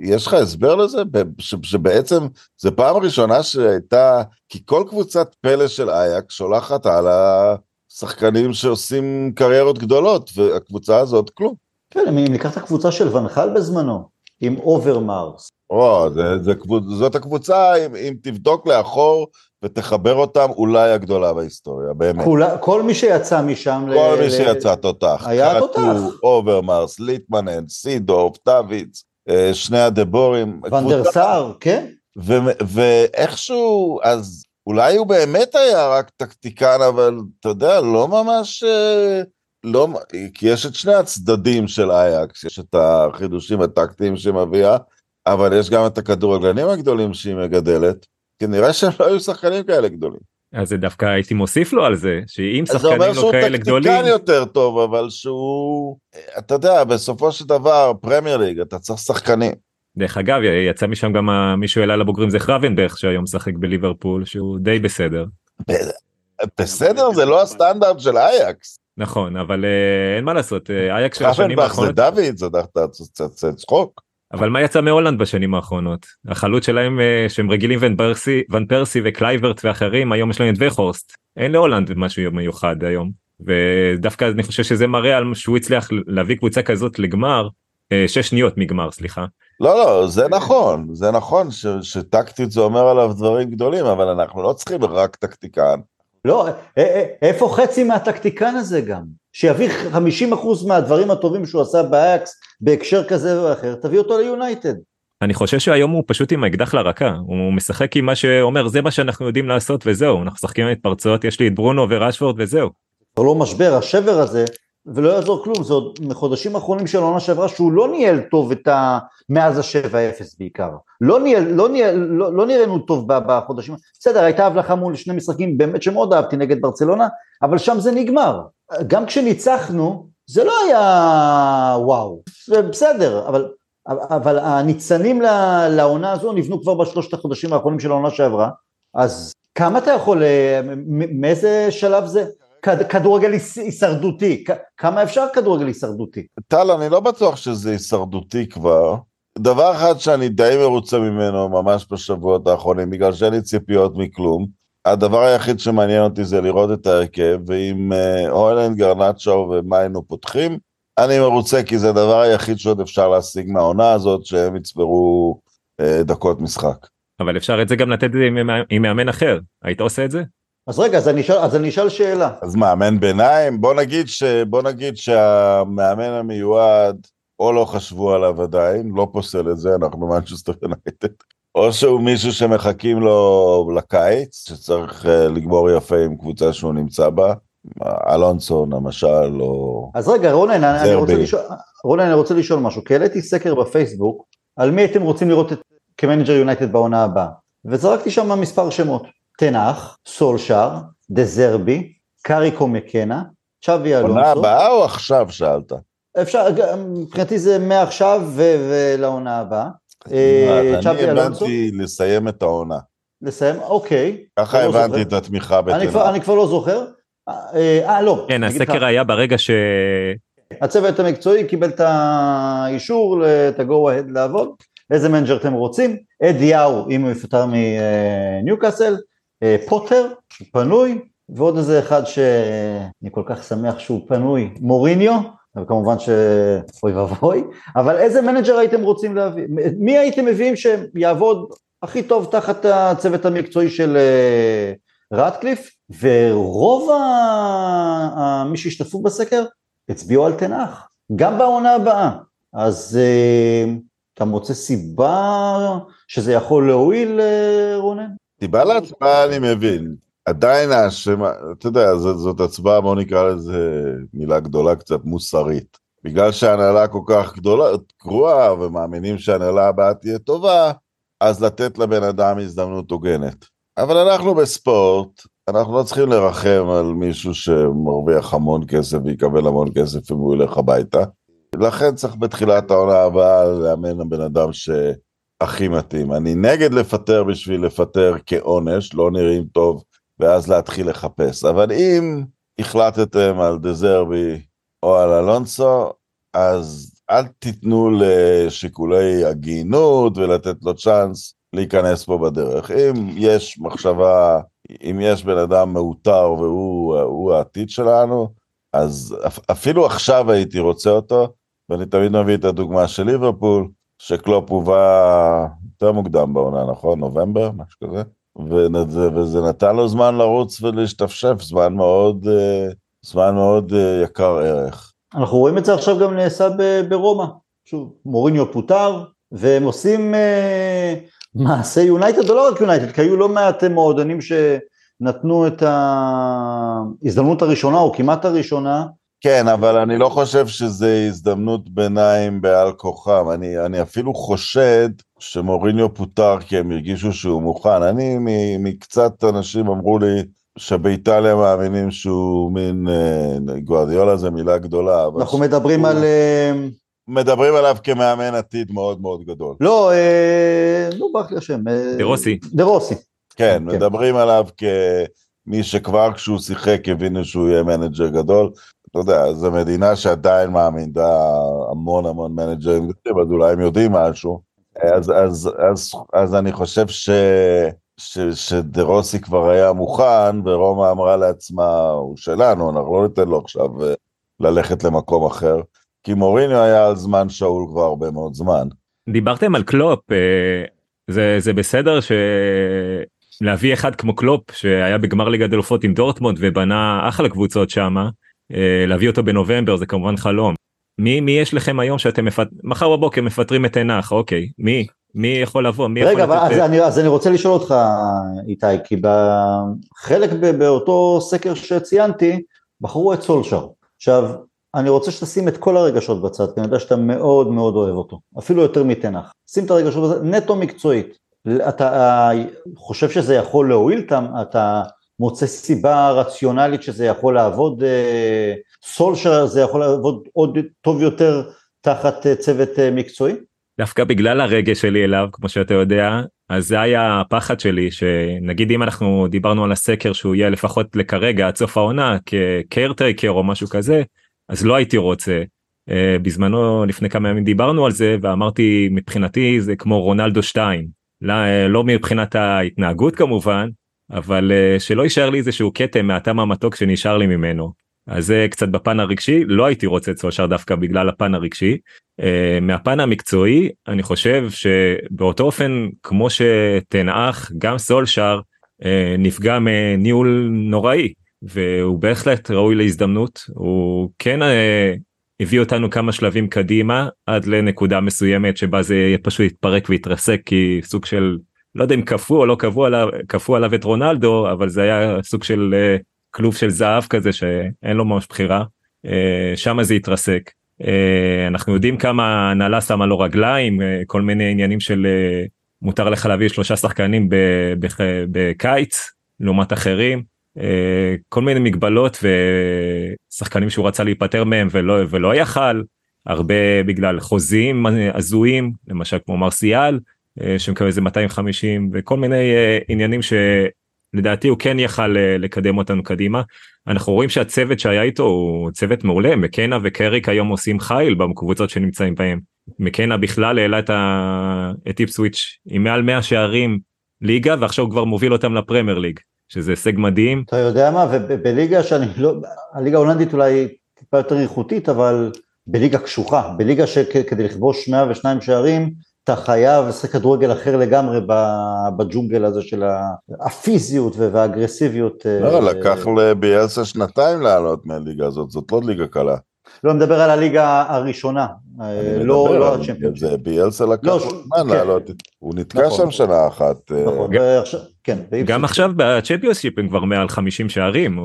יש לך הסבר לזה? ש, שבעצם זו פעם ראשונה שהייתה, כי כל קבוצת פלא של אייקס שולחת על השחקנים שעושים קריירות גדולות, והקבוצה הזאת כלום. כן, אם ניקח את הקבוצה של ון חאל בזמנו, עם אוברמרס. או, זה, זה, זאת הקבוצה, אם, אם תבדוק לאחור ותחבר אותם, אולי הגדולה בהיסטוריה, באמת. כולה, כל מי שיצא משם... כל ל... מי שיצא תותח. היה תותח. אוברמרס, ליטמנן, סידורף, דווידס, אה, שני הדה בורים. ון דר סאר, כן. ו, ואיכשהו, אז אולי הוא באמת היה רק טקטיקן, אבל אתה יודע, לא ממש... לא, כי יש את שני הצדדים של אייקס, יש את החידושים הטקטיים שהיא מביאה, אבל יש גם את הכדורגלנים הגדולים שהיא מגדלת, כי נראה שהם לא היו שחקנים כאלה גדולים. אז זה דווקא הייתי מוסיף לו על זה, שאם שחקנים לא כאלה גדולים... זה אומר שהוא טקטיקן יותר טוב, אבל שהוא, אתה יודע, בסופו של דבר, פרמייר ליג, אתה צריך שחקנים. דרך אגב, יצא משם גם מישהו העלה לבוגרים זה גרבנברך שהיום משחק בליברפול, שהוא די בסדר. בסדר, זה לא הסטנדרט של אייקס. נכון, אבל אה, אין מה לעשות, אה, אייקס של השנים האחרונות... זה דוד, זה צחוק. אבל מה יצא מהולנד בשנים האחרונות? החלוץ שלהם אה, שהם רגילים ון פרסי, ון פרסי וקלייברט ואחרים, היום יש להם את וגהורסט. אין להולנד משהו מיוחד היום. ודווקא אני חושב שזה מראה על שהוא הצליח להביא קבוצה כזאת לגמר, שש שניות מגמר, סליחה. לא, לא, זה נכון, זה נכון ש, שטקטית זה אומר עליו דברים גדולים, אבל אנחנו לא צריכים רק טקטיקן, לא, איפה חצי מהטקטיקן הזה גם? שיביא 50% מהדברים הטובים שהוא עשה באייקס בהקשר כזה או אחר, תביא אותו ליונייטד. אני חושב שהיום הוא פשוט עם האקדח לרקה, הוא משחק עם מה שאומר זה מה שאנחנו יודעים לעשות וזהו, אנחנו משחקים עם התפרצויות, יש לי את ברונו וראשפורד וזהו. זה לא משבר, השבר הזה ולא יעזור כלום, זה עוד מחודשים האחרונים של העונה שעברה שהוא לא ניהל טוב את ה... מאז ה-7-0 בעיקר. לא, ניהל, לא, ניהל, לא, לא נראינו טוב בחודשים, בסדר, הייתה הבלחה מול שני משחקים באמת שמאוד אהבתי נגד ברצלונה, אבל שם זה נגמר. גם כשניצחנו, זה לא היה וואו, זה בסדר, אבל, אבל הניצנים לעונה הזו נבנו כבר בשלושת החודשים האחרונים של העונה שעברה, אז כמה אתה יכול, אה, מאיזה שלב זה? כדורגל הישרדותי, כמה אפשר כדורגל הישרדותי? טל, אני לא בטוח שזה הישרדותי כבר. דבר אחד שאני די מרוצה ממנו ממש בשבועות האחרונים, בגלל שאין לי ציפיות מכלום. הדבר היחיד שמעניין אותי זה לראות את ההרכב, ואם אה, אוהלנד, גרנצ'ו ומיינו פותחים, אני מרוצה כי זה הדבר היחיד שעוד אפשר להשיג מהעונה הזאת, שהם יצברו אה, דקות משחק. אבל אפשר את זה גם לתת עם מאמן אחר, היית עושה את זה? אז רגע, אז אני אשאל, אז אני אשאל שאלה. אז מאמן ביניים? בוא נגיד, ש, בוא נגיד שהמאמן המיועד, או לא חשבו עליו עדיין, לא פוסל את זה, אנחנו מנצ'סטר יונייטד, או שהוא מישהו שמחכים לו לקיץ, שצריך uh, לגמור יפה עם קבוצה שהוא נמצא בה, אלונסו למשל, או... אז רגע, רונן, אני רוצה לשאול, רונן, אני רוצה לשאול משהו, כי העליתי סקר בפייסבוק, על מי הייתם רוצים לראות את, כמנג'ר יונייטד בעונה הבאה, וזרקתי שם מספר שמות. טן האח, סולשר, דזרבי, קאריק או מקנה, צ'אבי אלונסו. עונה הבאה או עכשיו שאלת? אפשר, מבחינתי זה מעכשיו ולעונה הבאה. אה, אני הבנתי לסיים את העונה. לסיים, אוקיי. ככה לא הבנתי את התמיכה בטן האח. אני כבר לא זוכר. אה, אה לא. כן, הסקר היה ברגע ש... הצוות המקצועי קיבל את האישור, את ה-go ahead לעבוד. איזה מנג'ר אתם רוצים? אדי האו, אם הוא יפוטר מניוקאסל, אה, פוטר, פנוי, ועוד איזה אחד שאני כל כך שמח שהוא פנוי, מוריניו, וכמובן שאוי ואבוי, אבל איזה מנג'ר הייתם רוצים להביא? מי הייתם מביאים שיעבוד הכי טוב תחת הצוות המקצועי של אה, רטקליף? ורוב מי שהשתתפו בסקר הצביעו על תנח, גם בעונה הבאה. אז אה, אתה מוצא סיבה שזה יכול להועיל, רונן? סיבה להצבעה אני מבין. עדיין האשמה, אתה יודע, זאת, זאת הצבעה, בוא נקרא לזה מילה גדולה קצת, מוסרית. בגלל שההנהלה כל כך גדולה, גרועה, ומאמינים שההנהלה הבאה תהיה טובה, אז לתת לבן אדם הזדמנות הוגנת. אבל אנחנו בספורט, אנחנו לא צריכים לרחם על מישהו שמרוויח המון כסף ויקבל המון כסף אם הוא ילך הביתה. לכן צריך בתחילת העונה הבאה לאמן בן אדם שהכי מתאים. אני נגד לפטר בשביל לפטר כעונש, לא נראים טוב, ואז להתחיל לחפש. אבל אם החלטתם על דזרבי או על אלונסו, אז אל תיתנו לשיקולי הגינות ולתת לו צ'אנס להיכנס פה בדרך. אם יש מחשבה, אם יש בן אדם מאותר והוא העתיד שלנו, אז אפילו עכשיו הייתי רוצה אותו, ואני תמיד מביא את הדוגמה של ליברפול, שקלופ הובא יותר מוקדם בעונה, נכון? נובמבר, משהו כזה. וזה, וזה נתן לו זמן לרוץ ולהשתפשף, זמן מאוד, אה, זמן מאוד אה, יקר ערך. אנחנו רואים את זה עכשיו גם נעשה ברומא. שוב, מוריניו פוטר, והם עושים אה, מעשה יונייטד, או לא רק יונייטד, כי היו לא מעט מועדונים שנתנו את ההזדמנות הראשונה, או כמעט הראשונה, כן, אבל אני לא חושב שזה הזדמנות ביניים בעל כוחם. אני, אני אפילו חושד שמוריניו פוטר כי הם הרגישו שהוא מוכן. אני, מקצת אנשים אמרו לי שבאיטליה מאמינים שהוא מין, אה, גוארדיולה זה מילה גדולה. אנחנו מדברים הוא... על... אה, מדברים עליו כמאמן עתיד מאוד מאוד גדול. לא, אה, לא ברח לי השם. דה רוסי. דה רוסי. כן, כן, מדברים עליו כמי שכבר כשהוא שיחק הבינו שהוא יהיה מנג'ר גדול. אתה יודע, זו מדינה שעדיין מעמידה המון המון מנג'רים אז אולי הם יודעים משהו. אז, אז, אז, אז אני חושב ש, ש, שדה רוסי כבר היה מוכן, ורומא אמרה לעצמה, הוא שלנו, אנחנו לא ניתן לו עכשיו אה, ללכת למקום אחר. כי מוריניו היה על זמן שאול כבר הרבה מאוד זמן. דיברתם על קלופ, אה, זה, זה בסדר ש... להביא אחד כמו קלופ שהיה בגמר ליגת אלופות עם דורטמונד ובנה אחלה קבוצות שמה להביא אותו בנובמבר זה כמובן חלום. מי מי יש לכם היום שאתם מפט... מחר בבוקר מפטרים את עינך אוקיי. מי? מי יכול לבוא? מי רגע יכול אז, אני, אז אני רוצה לשאול אותך איתי כי בחלק באותו סקר שציינתי בחרו את סולשר. עכשיו אני רוצה שתשים את כל הרגשות בצד כי אני יודע שאתה מאוד מאוד אוהב אותו. אפילו יותר מתנח. שים את הרגשות בצד נטו מקצועית. אתה אה, חושב שזה יכול להועיל אתה מוצא סיבה רציונלית שזה יכול לעבוד, אה, סולשר זה יכול לעבוד עוד טוב יותר תחת אה, צוות אה, מקצועי? דווקא בגלל הרגש שלי אליו כמו שאתה יודע אז זה היה הפחד שלי שנגיד אם אנחנו דיברנו על הסקר שהוא יהיה לפחות לכרגע עד סוף העונה כקרטייקר או משהו כזה אז לא הייתי רוצה. בזמנו לפני כמה ימים דיברנו על זה ואמרתי מבחינתי זה כמו רונלדו 2 לא, לא מבחינת ההתנהגות כמובן אבל uh, שלא יישאר לי איזשהו כתם מהטעם המתוק שנשאר לי ממנו. אז זה קצת בפן הרגשי לא הייתי רוצה את סולשר דווקא בגלל הפן הרגשי. Uh, מהפן המקצועי אני חושב שבאותו אופן כמו שתנאך גם סולשר uh, נפגע מניהול נוראי והוא בהחלט ראוי להזדמנות הוא כן הביא אותנו כמה שלבים קדימה עד לנקודה מסוימת שבה זה פשוט יתפרק ויתרסק כי סוג של לא יודע אם כפו או לא כפו עליו, כפו עליו את רונלדו, אבל זה היה סוג של uh, כלוב של זהב כזה שאין לו ממש בחירה, uh, שם זה התרסק. Uh, אנחנו יודעים כמה הנהלה שמה לו רגליים, uh, כל מיני עניינים של uh, מותר לך להביא שלושה שחקנים בקיץ לעומת אחרים. uh, כל מיני מגבלות ושחקנים שהוא רצה להיפטר מהם ולא ולא יכל הרבה בגלל חוזים הזויים למשל כמו מרסיאל שמקבל איזה 250 וכל מיני אה, עניינים שלדעתי הוא כן יכל אה, לקדם אותנו קדימה. אנחנו רואים שהצוות שהיה איתו הוא צוות מעולה מקנה וקריק היום עושים חייל בקבוצות שנמצאים בהם. מקנה בכלל העלה את, ה... את איפסוויץ' עם מעל 100 שערים ליגה ועכשיו הוא כבר מוביל אותם לפרמייר ליג שזה הישג מדהים. אתה יודע מה ובליגה שאני לא הליגה ההולנדית אולי טיפה יותר איכותית אבל בליגה קשוחה בליגה שכדי לכבוש 102 שערים אתה חייב לשחק כדורגל אחר לגמרי בג'ונגל הזה של הפיזיות והאגרסיביות. לא, אה, לקח לביאלסה שנתיים לעלות מהליגה הזאת, זאת לא ליגה קלה. לא, אני מדבר על הליגה הראשונה, אה, לא לא על הצ'מפיונשיפ. זה ביאלסה לקח לא, זמן כן. לעלות, הוא נתקע נכון. שם שנה אחת. אה, נכון, כן, גם עכשיו בצ'מפיונשיפ הם כבר מעל 50 שערים.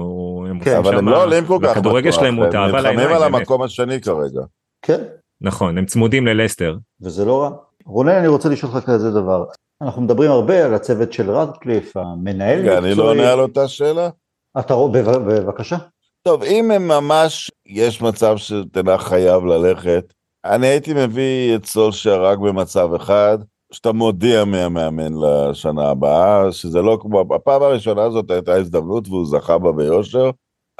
הם כן, אבל הם לא עולים כל כך בכדורגל בטוח, שלהם הוא הם תאווה נלחמים לעיניים. על באמת. המקום השני כרגע. כן, נכון, הם צמודים ללסטר. וזה לא רע. רונן, אני רוצה לשאול אותך כזה דבר. אנחנו מדברים הרבה על הצוות של רדקליף, המנהל רגע, אני לא עונה על אותה שאלה? אתה רואה, בב- בבקשה. טוב, אם הם ממש, יש מצב שתנח חייב ללכת, אני הייתי מביא את סולשר רק במצב אחד, שאתה מודיע מהמאמן לשנה הבאה, שזה לא כמו, הפעם הראשונה הזאת הייתה הזדמנות והוא זכה בה ביושר,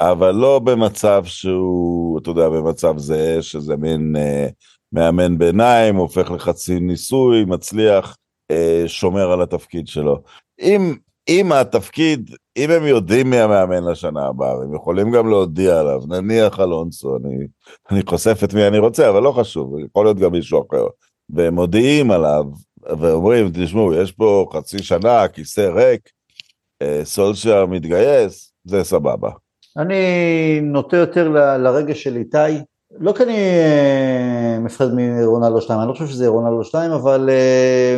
אבל לא במצב שהוא, אתה יודע, במצב זהה, שזה מין אה, מאמן ביניים, הופך לחצי ניסוי, מצליח, אה, שומר על התפקיד שלו. אם, אם התפקיד, אם הם יודעים מי המאמן לשנה הבאה, הם יכולים גם להודיע עליו, נניח אלונסו, אני, אני חושף את מי אני רוצה, אבל לא חשוב, יכול להיות גם מישהו אחר. והם מודיעים עליו, ואומרים, תשמעו, יש פה חצי שנה, כיסא ריק, אה, סולשר מתגייס, זה סבבה. אני נוטה יותר ל- לרגש של איתי, לא כי אני אה, מפחד מרונלדו 2, אני לא חושב שזה רונלדו 2, אבל אה,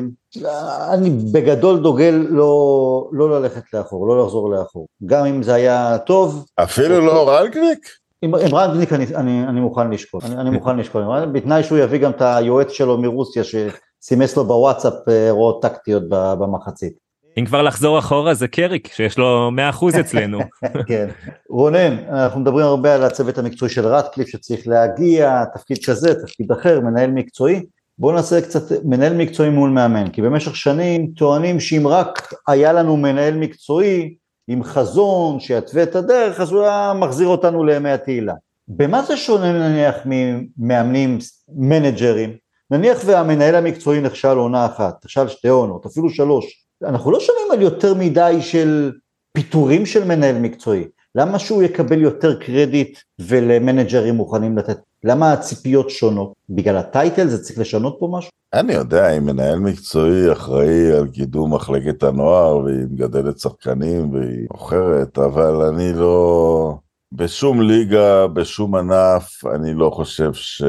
אני בגדול דוגל לא, לא ללכת לאחור, לא לחזור לאחור. גם אם זה היה טוב, אפילו לא רנקניק? עם, עם רנגניק אני, אני, אני מוכן לשקול, אני, אני מוכן לשקול, רנגניק, בתנאי שהוא יביא גם את היועץ שלו מרוסיה שסימס לו בוואטסאפ אה, הוראות טקטיות במחצית. אם כבר לחזור אחורה זה קריק שיש לו 100% אצלנו. כן. רונן, אנחנו מדברים הרבה על הצוות המקצועי של רטקליף שצריך להגיע, תפקיד כזה, תפקיד אחר, מנהל מקצועי. בואו נעשה קצת מנהל מקצועי מול מאמן, כי במשך שנים טוענים שאם רק היה לנו מנהל מקצועי עם חזון שיתווה את הדרך, אז הוא היה מחזיר אותנו לימי התהילה. במה זה שונה נניח ממאמנים, מנג'רים? נניח והמנהל המקצועי נכשל עונה אחת, נכשל שתי עונות, אפילו שלוש. אנחנו לא שומעים על יותר מדי של פיטורים של מנהל מקצועי. למה שהוא יקבל יותר קרדיט ולמנג'רים מוכנים לתת? למה הציפיות שונות? בגלל הטייטל זה צריך לשנות פה משהו? אני יודע, אם מנהל מקצועי אחראי על קידום מחלקת הנוער, והיא מגדלת שחקנים והיא מוכרת, אבל אני לא... בשום ליגה, בשום ענף, אני לא חושב ש...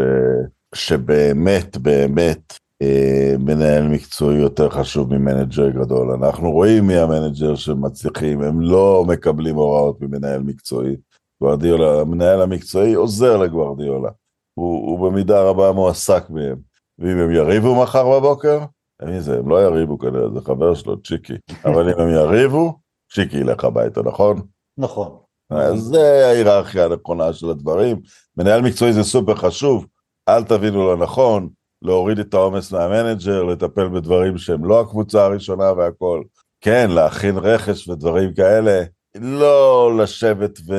שבאמת, באמת, אה, מנהל מקצועי יותר חשוב ממנג'ר גדול. אנחנו רואים מי המנג'ר שמצליחים, הם לא מקבלים הוראות ממנהל מקצועי. גוורדיולה, המנהל המקצועי עוזר לגוורדיולה. הוא, הוא במידה רבה מועסק מהם. ואם הם יריבו מחר בבוקר, מי זה, הם לא יריבו כנראה, זה חבר שלו, צ'יקי. אבל אם הם יריבו, צ'יקי ילך הביתה, נכון? נכון. אז זה ההיררכיה הנכונה של הדברים. מנהל מקצועי זה סופר חשוב, אל תבינו לא נכון, להוריד את העומס מהמנג'ר, לטפל בדברים שהם לא הקבוצה הראשונה והכל. כן, להכין רכש ודברים כאלה, לא לשבת ו...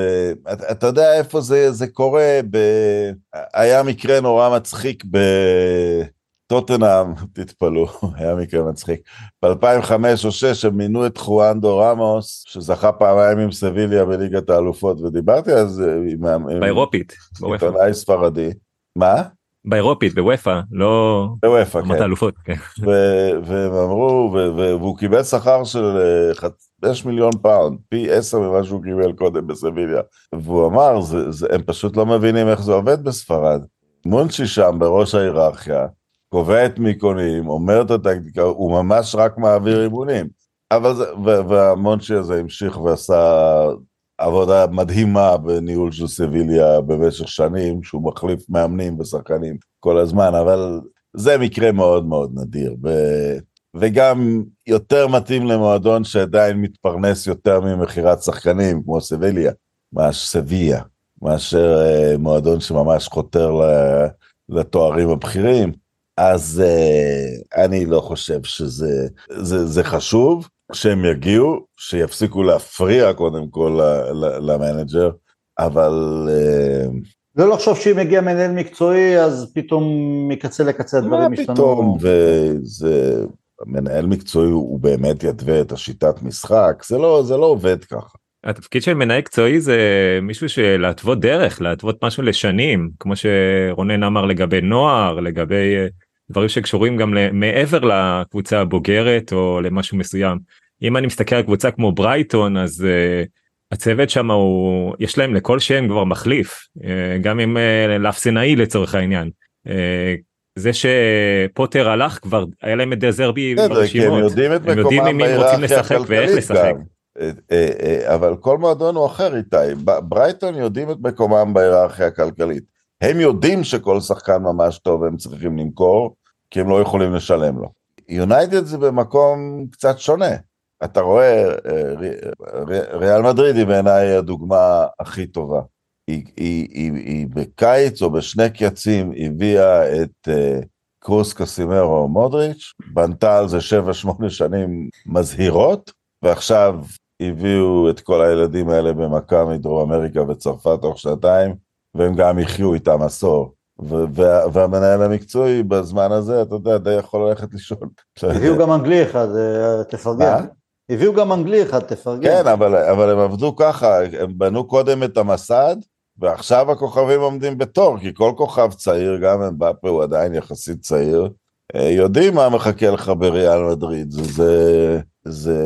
אתה, אתה יודע איפה זה, זה קורה? ב... היה מקרה נורא מצחיק בטוטנאם, תתפלאו, היה מקרה מצחיק. ב-2005 או 2006 הם מינו את חואנדו רמוס, שזכה פעמיים עם סביליה בליגת האלופות, ודיברתי על זה עם... באירופית. עיתונאי ספרדי. מה? באירופית בוופא לא בוופא, כן. האלופות. כן. והם אמרו, והוא קיבל שכר של אה, חמש מיליון פאונד, פי עשר ממה שהוא קיבל קודם בסביליה. והוא אמר, זה, זה, הם פשוט לא מבינים איך זה עובד בספרד. מונצ'י שם בראש ההיררכיה, קובע את מי קונים, אומר את הטקטיקה, הוא ממש רק מעביר אימונים. אבל זה, והמונצ'י הזה המשיך ועשה עבודה מדהימה בניהול של סביליה במשך שנים, שהוא מחליף מאמנים ושחקנים כל הזמן, אבל זה מקרה מאוד מאוד נדיר, ו... וגם יותר מתאים למועדון שעדיין מתפרנס יותר ממכירת שחקנים, כמו סביליה, מאשר סביה, מאשר אה, מועדון שממש חותר. לתוארים הבכירים. אז אה, אני לא חושב שזה זה, זה חשוב שהם יגיעו, שיפסיקו להפריע קודם כל ל- ל- למנג'ר, אבל אה, לא לחשוב שאם מגיע מנהל מקצועי אז פתאום מקצה לקצה מה הדברים השתנו. פתאום, וזה, מנהל מקצועי הוא באמת יתווה את השיטת משחק, זה לא, זה לא עובד ככה. התפקיד של מנהל מקצועי זה מישהו שלהתוות דרך להתוות משהו לשנים כמו שרונן אמר לגבי נוער לגבי אה, דברים שקשורים גם מעבר לקבוצה הבוגרת או למשהו מסוים. אם אני מסתכל על קבוצה כמו ברייטון אז uh, הצוות שם הוא יש להם לכל שם כבר מחליף uh, גם אם uh, לאפסנאי לצורך העניין. זה שפוטר הלך כבר היה להם את דזרבי ברשימות. כי הם יודעים את מקומם בהיררכיה הכלכלית גם. אבל כל מועדון הוא אחר איתי, ברייטון יודעים את מקומם בהיררכיה הכלכלית. הם יודעים שכל שחקן ממש טוב הם צריכים למכור, כי הם לא יכולים לשלם לו. יונייטד זה במקום קצת שונה. אתה רואה, ריאל מדריד היא בעיניי הדוגמה הכי טובה. היא, היא, היא, היא בקיץ או בשני קייצים הביאה את uh, קרוס קסימרו מודריץ', בנתה על זה 7-8 שנים מזהירות, ועכשיו הביאו את כל הילדים האלה במכה מדרום אמריקה וצרפת תוך שנתיים, והם גם יחיו איתם עשור. וה, והמנהל המקצועי בזמן הזה, אתה יודע, די יכול ללכת לישון. הביאו גם אנגלי אחד, אה, תפרגן. הביאו גם אנגלי אחד, תפרגן. כן, אבל, אבל הם עבדו ככה, הם בנו קודם את המסד, ועכשיו הכוכבים עומדים בתור, כי כל כוכב צעיר, גם אמבפה הוא עדיין יחסית צעיר, אה, יודעים מה מחכה לך בריאל מדריד, זה, זה, זה,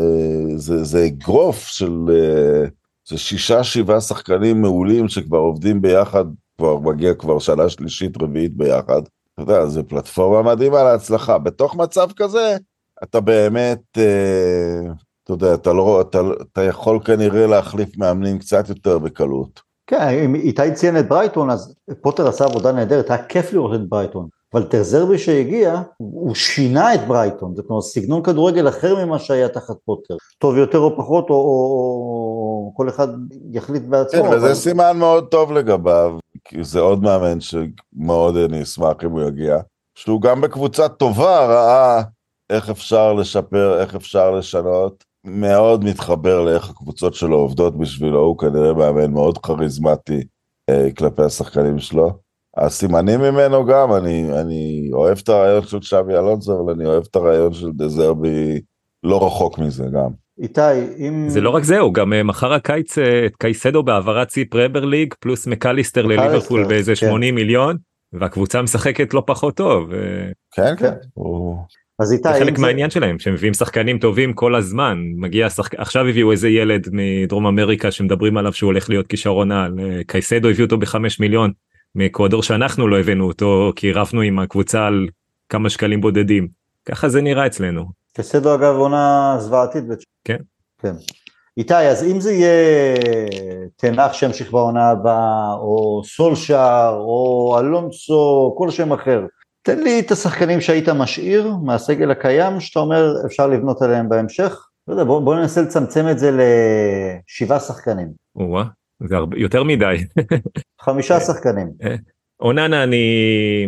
זה, זה אגרוף של, אה, זה שישה שבעה שחקנים מעולים שכבר עובדים ביחד, כבר מגיע כבר שנה שלישית רביעית ביחד, אתה יודע, זה פלטפורמה מדהימה להצלחה, בתוך מצב כזה, אתה באמת, אה, אתה יודע, אתה, לא, אתה, אתה יכול כנראה להחליף מאמנים קצת יותר בקלות. כן, אם איתי ציין את ברייטון, אז פוטר עשה עבודה נהדרת, היה כיף לראות את ברייטון. אבל טרזרבי שהגיע, הוא שינה את ברייטון, זאת אומרת סגנון כדורגל אחר ממה שהיה תחת פוטר. טוב יותר או פחות, או, או, או כל אחד יחליט בעצמו. כן, אבל... וזה סימן מאוד טוב לגביו, כי זה עוד מאמן שמאוד אני אשמח אם הוא יגיע. שהוא גם בקבוצה טובה ראה איך אפשר לשפר, איך אפשר לשנות. מאוד מתחבר לאיך הקבוצות שלו עובדות בשבילו, הוא כנראה מאמן מאוד כריזמטי אה, כלפי השחקנים שלו. הסימנים ממנו גם, אני, אני אוהב את הרעיון של שווי אלונסו, אבל אני אוהב את הרעיון של דזרבי לא רחוק מזה גם. איתי, אם... זה לא רק זה, הוא גם אה, מכר הקיץ אה, את קייסדו בהעברת סי פרבר ליג, פלוס מקליסטר לליברפול באיזה כן. 80 מיליון, והקבוצה משחקת לא פחות טוב. כן, כן. הוא... אז איתי, זה חלק מהעניין שלהם שהם מביאים שחקנים טובים כל הזמן מגיע שחק... עכשיו הביאו איזה ילד מדרום אמריקה שמדברים עליו שהוא הולך להיות כישרון על אה, קייסדו הביאו אותו בחמש מיליון מאקוודור שאנחנו לא הבאנו אותו כי רבנו עם הקבוצה על כמה שקלים בודדים ככה זה נראה אצלנו. קייסדו אגב עונה זוועתית. כן. כן. איתי אז אם זה יהיה תנח שימשיך בעונה הבאה או סולשאר או אלונסו כל שם אחר תן לי את השחקנים שהיית משאיר מהסגל הקיים, שאתה אומר אפשר לבנות עליהם בהמשך. לא יודע, בוא, בוא ננסה לצמצם את זה לשבעה שחקנים. או זה הרבה, יותר מדי. חמישה שחקנים. אה, אוננה אני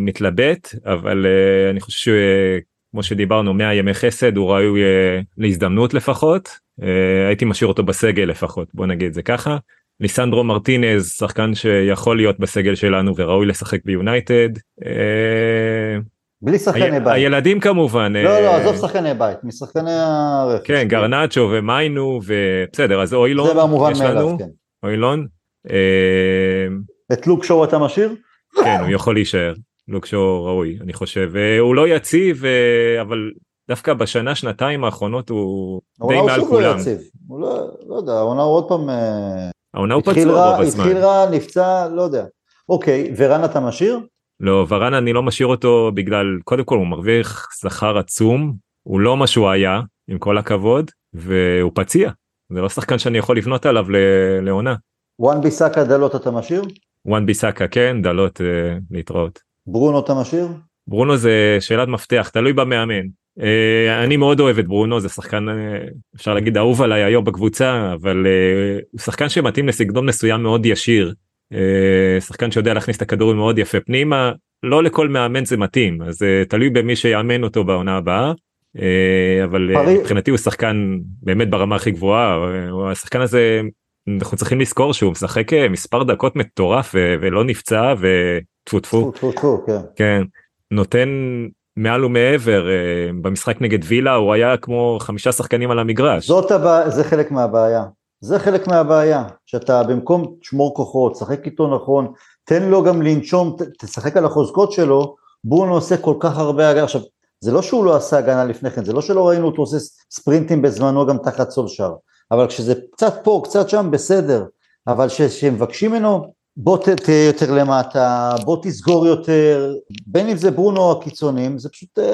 מתלבט, אבל uh, אני חושב שכמו שדיברנו 100 ימי חסד הוא ראוי uh, להזדמנות לפחות. Uh, הייתי משאיר אותו בסגל לפחות, בוא נגיד זה ככה. ליסנדרו מרטינז שחקן שיכול להיות בסגל שלנו וראוי לשחק ביונייטד. אה, בלי שחקני בית. הילדים כמובן. לא, לא, אה, עזוב שחקני בית, משחקני הרכש. כן, גרנצ'ו ומיינו ובסדר, אז אוילון. זה במובן מאליו, כן. אוילון. אה, את לוק שואו אתה משאיר? כן, הוא יכול להישאר. לוק שואו ראוי, אני חושב. הוא לא יציב, אבל דווקא בשנה שנתיים האחרונות הוא די מעל כולם. הוא לא יציב, הוא לא, לא יודע, העונה הוא עוד פעם העונה הוא פצוע רוב הזמן. התחיל רע, נפצע, לא יודע. אוקיי, ורן אתה משאיר? לא, ורן אני לא משאיר אותו בגלל, קודם כל הוא מרוויח שכר עצום, הוא לא מה שהוא היה, עם כל הכבוד, והוא פציע. זה לא שחקן שאני יכול לבנות עליו לעונה. וואן ביסאקה דלות אתה משאיר? וואן ביסאקה כן, דלות אה, להתראות. ברונו אתה משאיר? ברונו זה שאלת מפתח, תלוי במאמן. Uh, אני מאוד אוהב את ברונו זה שחקן uh, אפשר להגיד אהוב עליי היום בקבוצה אבל uh, הוא שחקן שמתאים לסגנון מסוים מאוד ישיר. שחקן שיודע להכניס את הכדורים מאוד יפה פנימה. לא לכל מאמן זה מתאים אז תלוי במי שיאמן אותו בעונה הבאה. אבל uh, מבחינתי הוא שחקן באמת ברמה הכי גבוהה. השחקן הזה אנחנו צריכים לזכור שהוא משחק מספר דקות מטורף ולא נפצע וטפו טפו כן. כן. נותן מעל ומעבר אה, במשחק נגד וילה הוא היה כמו חמישה שחקנים על המגרש. זאת הבעיה, זה חלק מהבעיה. זה חלק מהבעיה, שאתה במקום תשמור כוחות, שחק איתו נכון, תן לו גם לנשום, תשחק על החוזקות שלו, בורנו עושה כל כך הרבה הגנה. עכשיו, זה לא שהוא לא עשה הגנה לפני כן, זה לא שלא ראינו אותו עושה ספרינטים בזמנו גם תחת סולשר, אבל כשזה קצת פה, קצת שם, בסדר, אבל כשמבקשים ממנו בוא תהיה יותר למטה, בוא תסגור יותר, בין אם זה ברונו או הקיצונים, זה פשוט אה,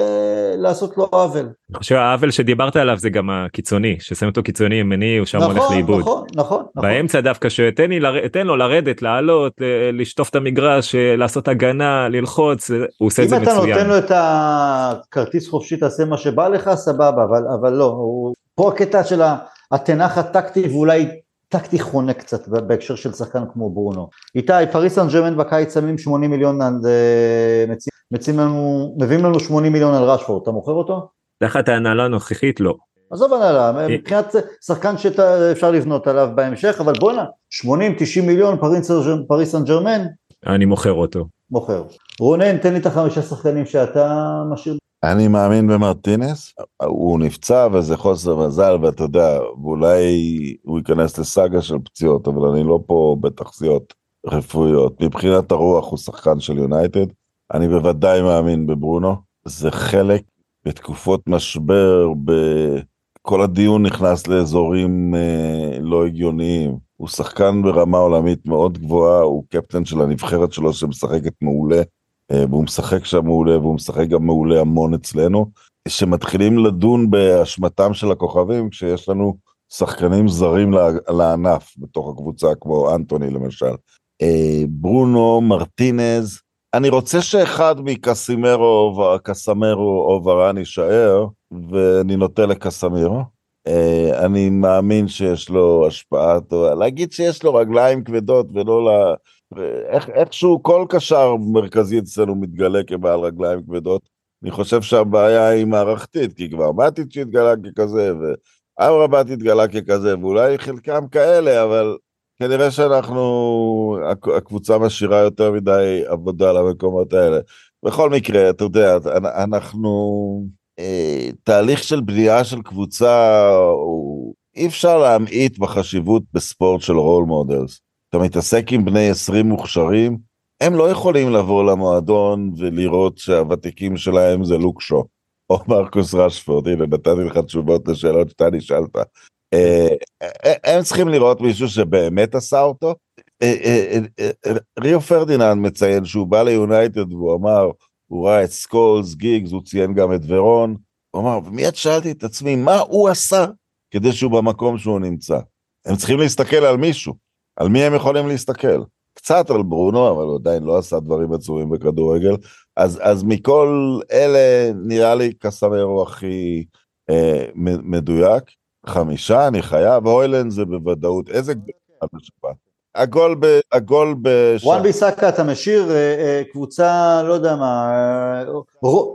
לעשות לו עוול. אני חושב העוול שדיברת עליו זה גם הקיצוני, ששם אותו קיצוני ימני הוא שם הולך נכון, לאיבוד. נכון, נכון, נכון. באמצע דווקא שתן לר- לו לרדת לעלות לשטוף את המגרש אה, לעשות הגנה ללחוץ אה, הוא עושה את זה אם אתה נותן מצוין. לו את הכרטיס חופשי, תעשה מה שבא לך, סבבה, אבל, אבל לא, הוא, פה הקטע של התנח הטקטי, ואולי טקטי חונה קצת בהקשר של שחקן כמו ברונו. איתי, פריס סן ג'רמן בקיץ שמים 80 מיליון, אה, מציעים, מציעים לנו, מביאים לנו 80 מיליון על רשפורד, אתה מוכר אותו? תחת ההנהלה הנוכחית לא. עזוב הנהלה, אה. מבחינת שחקן שאפשר לבנות עליו בהמשך, אבל בואנה, 80-90 מיליון פריס סן ג'רמן, אני מוכר אותו. מוכר. רונן, תן לי את החמישה שחקנים שאתה משאיר. אני מאמין במרטינס, הוא נפצע וזה חוסר מזל ואתה יודע, ואולי הוא ייכנס לסאגה של פציעות, אבל אני לא פה בתחזיות רפואיות. מבחינת הרוח הוא שחקן של יונייטד, אני בוודאי מאמין בברונו, זה חלק בתקופות משבר, כל הדיון נכנס לאזורים אה, לא הגיוניים. הוא שחקן ברמה עולמית מאוד גבוהה, הוא קפטן של הנבחרת שלו שמשחקת מעולה. אה, והוא משחק שם מעולה, והוא משחק גם מעולה המון אצלנו, שמתחילים לדון באשמתם של הכוכבים, כשיש לנו שחקנים זרים לענף בתוך הקבוצה, כמו אנטוני למשל. אה, ברונו, מרטינז, אני רוצה שאחד מקסימרו, קסמרו או ורן יישאר, ואני נוטה לקסמירו. אה, אני מאמין שיש לו השפעה, להגיד שיש לו רגליים כבדות ולא ל... ואיך, איכשהו כל קשר מרכזי אצלנו מתגלה כבעל רגליים כבדות. אני חושב שהבעיה היא מערכתית, כי כבר מטיץ' התגלה ככזה, ואמרבת התגלה ככזה, ואולי חלקם כאלה, אבל כנראה שאנחנו, הקבוצה משאירה יותר מדי עבודה למקומות האלה. בכל מקרה, אתה יודע, אנחנו, אה, תהליך של בנייה של קבוצה, אי אפשר להמעיט בחשיבות בספורט של role models. אתה מתעסק עם בני 20 מוכשרים, הם לא יכולים לבוא למועדון ולראות שהוותיקים שלהם זה לוק שואו, או מרקוס רשפורד, הנה נתתי לך תשובות לשאלות שאתה נשאלת. הם צריכים לראות מישהו שבאמת עשה אותו. ריו פרדיננד מציין שהוא בא ליונייטד והוא אמר, הוא ראה את סקולס, גיגס, הוא ציין גם את ורון, הוא אמר, ומיד שאלתי את עצמי, מה הוא עשה כדי שהוא במקום שהוא נמצא? הם צריכים להסתכל על מישהו. על מי הם יכולים להסתכל? קצת על ברונו, אבל הוא עדיין לא עשה דברים עצומים בכדורגל. אז, אז מכל אלה נראה לי קסמירו הכי אה, מדויק. חמישה, אני חייב, הוילן זה בוודאות, איזה גדול בשבת. הגול ב... הגול ב... וואן ביסאקה אתה משאיר אה, אה, קבוצה, לא יודע מה, אה,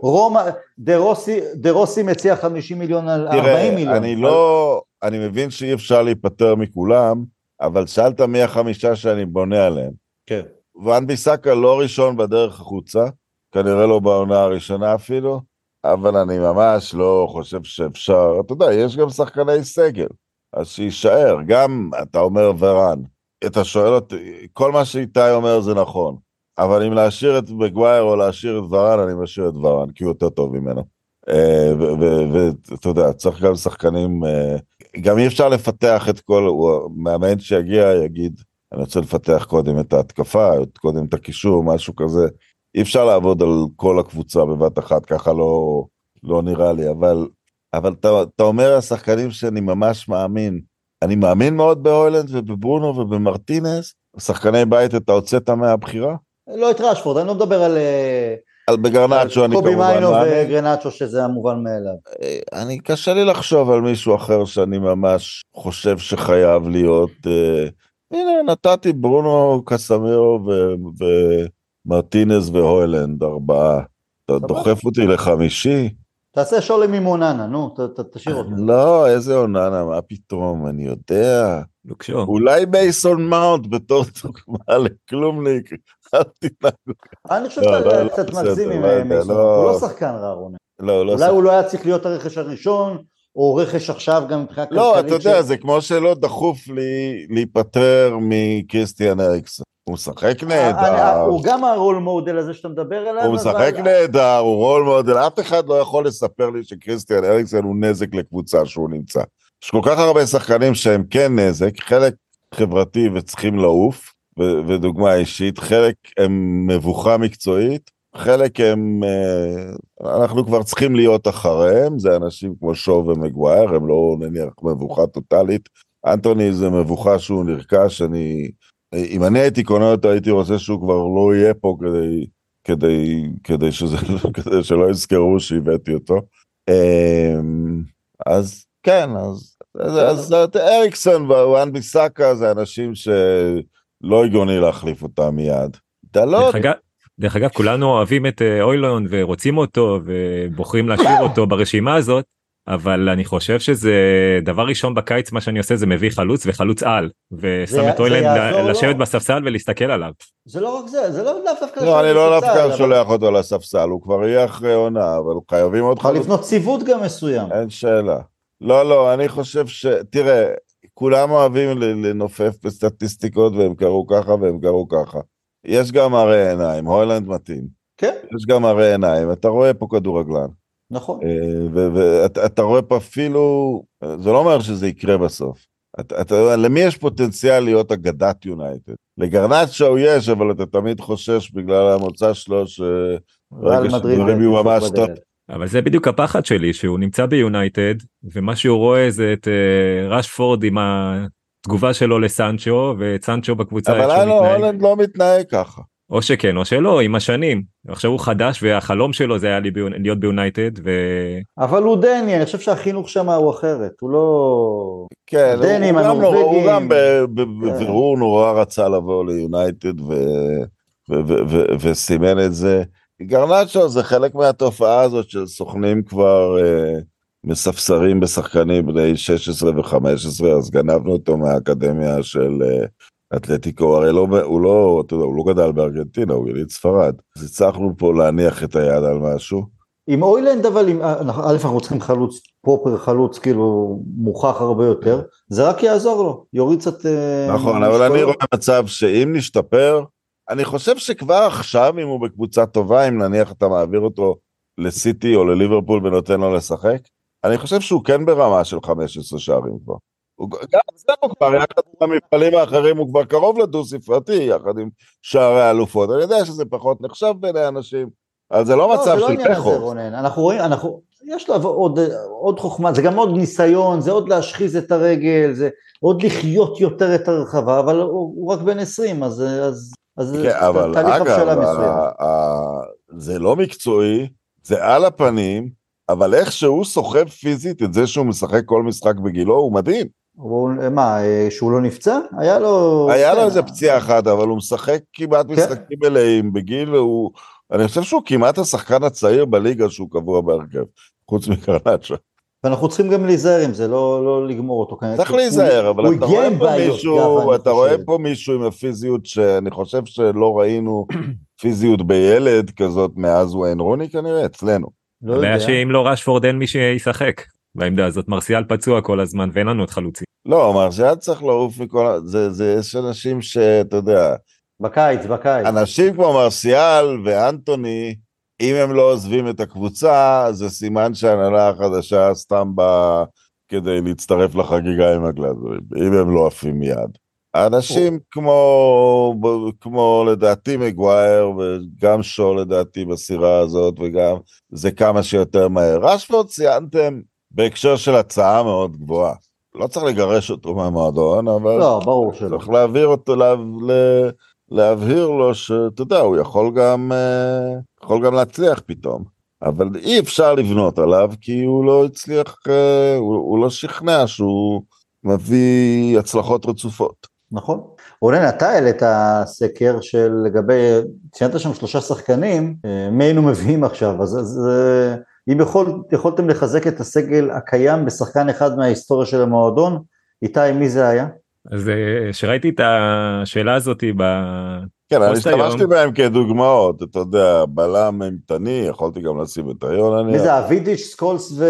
רומא, דה רוסי, מציע 50 מיליון על 40 מיליון. אני לא, אני מבין שאי אפשר להיפטר מכולם, אבל שאלת מי החמישה שאני בונה עליהם. כן. ואן ביסאקה לא ראשון בדרך החוצה, כנראה לא בעונה הראשונה אפילו, אבל אני ממש לא חושב שאפשר, אתה יודע, יש גם שחקני סגל, אז שיישאר, גם, אתה אומר ורן, אתה שואל אותי, כל מה שאיתי אומר זה נכון, אבל אם להשאיר את מגווייר או להשאיר את ורן, אני משאיר את ורן, כי הוא יותר טוב ממנו. ואתה יודע, צריך גם שחקנים, גם אי אפשר לפתח את כל, מאמן שיגיע יגיד, אני רוצה לפתח קודם את ההתקפה, קודם את הקישור, משהו כזה. אי אפשר לעבוד על כל הקבוצה בבת אחת, ככה לא, לא נראה לי, אבל, אבל אתה, אתה אומר השחקנים שאני ממש מאמין, אני מאמין מאוד בהוילנד ובברונו ובמרטינס, שחקני בית אתה הוצאת מהבחירה? לא את רשפורד, אני לא מדבר על... על בגרנצ'ו אני כמובן מאמין. קובי מיינו וגרנצ'ו שזה המובן מאליו. אני קשה לי לחשוב על מישהו אחר שאני ממש חושב שחייב להיות. אה, הנה נתתי ברונו קסמירו ומרטינז והוילנד ארבעה. אתה דוחף אותי לחמישי? תעשה שולם עם אוננה, נו, תשאיר אותו. לא, איזה אוננה, מה פתאום, אני יודע. אולי בייסון מאונט בתור דוגמה לכלומניק, אל תתנהגו. אני חושב שאתה קצת מגזים עם מייסון, הוא לא שחקן רע, רונן. לא, לא אולי הוא לא היה צריך להיות הרכש הראשון, או רכש עכשיו גם מבחינה כלכלית. לא, אתה יודע, זה כמו שלא דחוף לי להיפטר מקריסטיאן אריקסון. הוא משחק נהדר. הוא גם הרול מודל הזה שאתה מדבר עליו. הוא משחק נהדר, הוא רול מודל. אף אחד לא יכול לספר לי שקריסטיאן אריקסון הוא נזק לקבוצה שהוא נמצא. יש כל כך הרבה שחקנים שהם כן נזק, חלק חברתי וצריכים לעוף, ודוגמה אישית, חלק הם מבוכה מקצועית, חלק הם, אה, אנחנו כבר צריכים להיות אחריהם, זה אנשים כמו שואו ומגווייר, הם לא נניח מבוכה טוטאלית. אנטוני זה מבוכה שהוא נרכש, אני, אם אני הייתי קונה אותו הייתי רוצה שהוא כבר לא יהיה פה כדי, כדי, כדי, שזה, כדי שלא יזכרו שהבאתי אותו. אמ, אז כן, אז, אז, אז אריקסון ואואן ביסאקה זה אנשים שלא הגיוני להחליף אותם מיד. דלות, דרך אגב, דרך אגב כולנו אוהבים את אה, אוילון ורוצים אותו ובוחרים להשאיר אותו ברשימה הזאת אבל אני חושב שזה דבר ראשון בקיץ מה שאני עושה זה מביא חלוץ וחלוץ על ושם את לו. לשבת בספסל ולהסתכל עליו. זה לא רק זה, זה לא דווקא... לא, אני לא דווקא אבל שולח אותו לספסל, הוא כבר יהיה אחרי עונה, אבל חייבים עוד חלוץ. לבנות ציוות גם מסוים. אין שאלה. לא, לא, אני חושב ש... תראה, כולם אוהבים לנופף בסטטיסטיקות והם קראו ככה והם קראו ככה. יש גם הרי עיניים, הוילנד מתאים. כן, יש גם הרי עיניים, אתה רואה פה כדורגלן. נכון. ואתה רואה פה אפילו, זה לא אומר שזה יקרה בסוף. אתה אתה למי יש פוטנציאל להיות אגדת יונייטד? לגרנצ'ו יש, אבל אתה תמיד חושש בגלל המוצא שלו, ש... רגע שדברים יהיו ממש. טוב. אבל זה בדיוק הפחד שלי שהוא נמצא ביונייטד ומה שהוא רואה זה את אה, רשפורד עם התגובה שלו לסנצ'ו ואת סנצ'ו בקבוצה אבל הלו. הולנד לא מתנהג ככה. או שכן או שלא עם השנים עכשיו הוא חדש והחלום שלו זה היה לי ביונ- להיות ביונייטד ו... אבל הוא דני, אני חושב שהחינוך שם הוא אחרת, הוא לא... כן, הדנים, הוא גם, לא, הוא. גם ב- ב- כן. בבירור נורא רצה לבוא ליונייטד ו- ו- ו- ו- וסימן את זה. גרנצ'ו זה חלק מהתופעה הזאת של סוכנים כבר אה, מספסרים בשחקנים בני 16 ו-15, אז גנבנו אותו מהאקדמיה של אה, אתלטיקו, הרי לא, הוא לא, אתה יודע, הוא לא גדל בארגנטינה, הוא יליד ספרד. אז הצלחנו פה להניח את היד על משהו. עם אוילנד אבל, עם- א' אנחנו צריכים חלוץ, פרופר חלוץ כאילו מוכח הרבה יותר, זה רק יעזור לו, יוריד קצת... אה, נכון, אבל. אני רואה מצב שאם נשתפר, אני חושב שכבר עכשיו, אם הוא בקבוצה טובה, אם נניח אתה מעביר אותו לסיטי או לליברפול ונותן לו לשחק, אני חושב שהוא כן ברמה של 15 שערים כבר. הוא, גם אצלנו כבר, יחד עם המפעלים האחרים, הוא כבר קרוב לדו ספרתי, יחד עם שערי האלופות. אני יודע שזה פחות נחשב בעיני אנשים, אבל זה לא לא, מצב זה לא של פחו. אנחנו רואים, אנחנו, יש לו עוד, עוד חוכמה, זה גם עוד ניסיון, זה עוד להשחיז את הרגל, זה עוד לחיות יותר את הרחבה, אבל הוא, הוא רק בן 20, אז, אז, אז כן, אבל תהליך הבשלה אגב, מסוים. ה- ה- זה לא מקצועי, זה על הפנים, אבל איך שהוא סוחב פיזית את זה שהוא משחק כל משחק בגילו, הוא מדהים. הוא, מה, אה, שהוא לא נפצע? היה לו... היה לו כן, איזה פציעה אחת, אבל הוא משחק כמעט כן. משחקים מלאים בגיל, והוא... אני חושב שהוא כמעט השחקן הצעיר בליגה שהוא קבוע בהרכב, חוץ מקרנצ'ה. ואנחנו צריכים גם להיזהר עם זה, לא, לא לגמור אותו. צריך להיזהר, אבל הוא אתה רואה פה מישהו, גב, אתה רואה. פה מישהו עם הפיזיות שאני חושב שלא ראינו פיזיות בילד כזאת מאז וויין רוני כנראה, אצלנו. לא הבעיה יודע. שאם לא רשפורד אין מי שישחק בעמדה הזאת מרסיאל פצוע כל הזמן ואין לנו עוד חלוצים. לא, מרסיאל צריך לעוף מכל ה... זה, זה, יש אנשים שאתה יודע, בקיץ, בקיץ. אנשים כמו מרסיאל ואנטוני, אם הם לא עוזבים את הקבוצה, זה סימן שההנהלה החדשה סתם באה כדי להצטרף לחגיגה עם הגלאזרים, אם הם לא עפים מיד. אנשים כמו, כמו לדעתי מגווייר וגם שו לדעתי בסירה הזאת וגם זה כמה שיותר מהר. רשפורד ציינתם בהקשר של הצעה מאוד גבוהה. לא צריך לגרש אותו מהמועדון, אבל לא, ברור שלא. צריך להעביר אותו, לה, לה, להבהיר לו שאתה יודע, הוא יכול גם, אה, יכול גם להצליח פתאום. אבל אי אפשר לבנות עליו כי הוא לא הצליח, אה, הוא, הוא לא שכנע שהוא מביא הצלחות רצופות. נכון. רונן, אתה העלית סקר של לגבי, ציינת שם שלושה שחקנים, אה, מי היינו מביאים עכשיו, אז, אז אם יכול, יכולתם לחזק את הסגל הקיים בשחקן אחד מההיסטוריה של המועדון, איתי, מי זה היה? אז אה, שראיתי את השאלה הזאתי ב... כן, אני. השתמשתי בהם כדוגמאות, אתה יודע, בלם אימתני, יכולתי גם לשים את היון, מי זה אבידיץ', סקולס ו...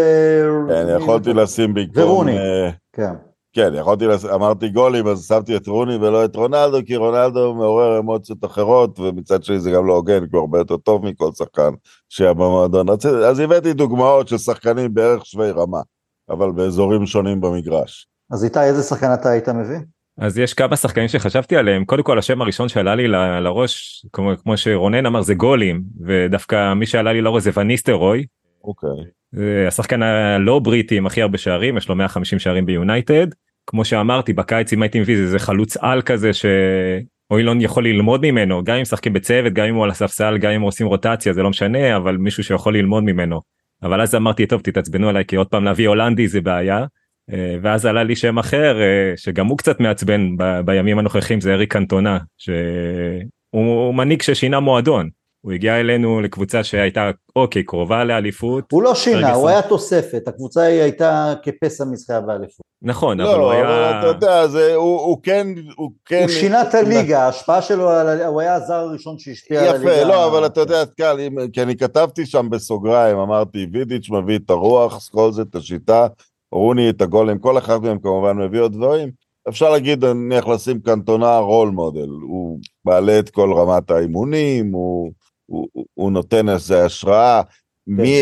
כן, יכולתי? לשים במקום... ורוני. אה, כן. כן, יכולתי, לס... אמרתי גולים, אז שמתי את רוני ולא את רונלדו, כי רונלדו מעורר אמוציות אחרות, ומצד שני זה גם לא הוגן, כי הוא הרבה יותר טוב מכל שחקן שהיה במועדון. אז, אז הבאתי דוגמאות של שחקנים בערך שווי רמה, אבל באזורים שונים במגרש. אז איתי, איזה שחקן אתה היית מביא? אז יש כמה שחקנים שחשבתי עליהם קודם כל השם הראשון שעלה לי ל- לראש כמו, כמו שרונן אמר זה גולים ודווקא מי שעלה לי לראש זה וניסטרוי אוקיי. זה השחקן הלא בריטי עם הכי הרבה שערים יש לו 150 שערים ביונייטד כמו שאמרתי בקיץ אם הייתי מביא איזה חלוץ על כזה שאוילון יכול ללמוד ממנו גם אם משחקים בצוות גם אם הוא על הספסל גם אם עושים רוטציה זה לא משנה אבל מישהו שיכול ללמוד ממנו. אבל אז אמרתי טוב תתעצבנו עליי כי עוד פעם להביא הולנדי זה בעיה. אה, ואז עלה לי שם אחר אה, שגם הוא קצת מעצבן ב- בימים הנוכחים זה אריק קנטונה שהוא מנהיג ששינה מועדון. הוא הגיע אלינו לקבוצה שהייתה אוקיי קרובה לאליפות הוא לא שינה, הוא. היה תוספת, הקבוצה היא הייתה כפסע מזכייה באליפות. נכון אבל לא, הוא אבל היה אתה יודע, זה, הוא, הוא כן, הוא כן... הוא שינה את הליגה, ההשפעה שלו, על הוא היה הזר הראשון שהשפיע על הליגה. יפה, לא, אבל אתה יודע, קל, אם- כי אני כתבתי שם בסוגריים, אמרתי, וידיץ' מביא את הרוח, סקולס את השיטה, רוני את הגולים, כל אחד מהם כמובן מביא עוד דברים. אפשר להגיד, נניח לשים קנטונה רול מודל, הוא מעלה את כל רמת האימונים, הוא, הוא, הוא- הוא נותן איזה השראה. מי,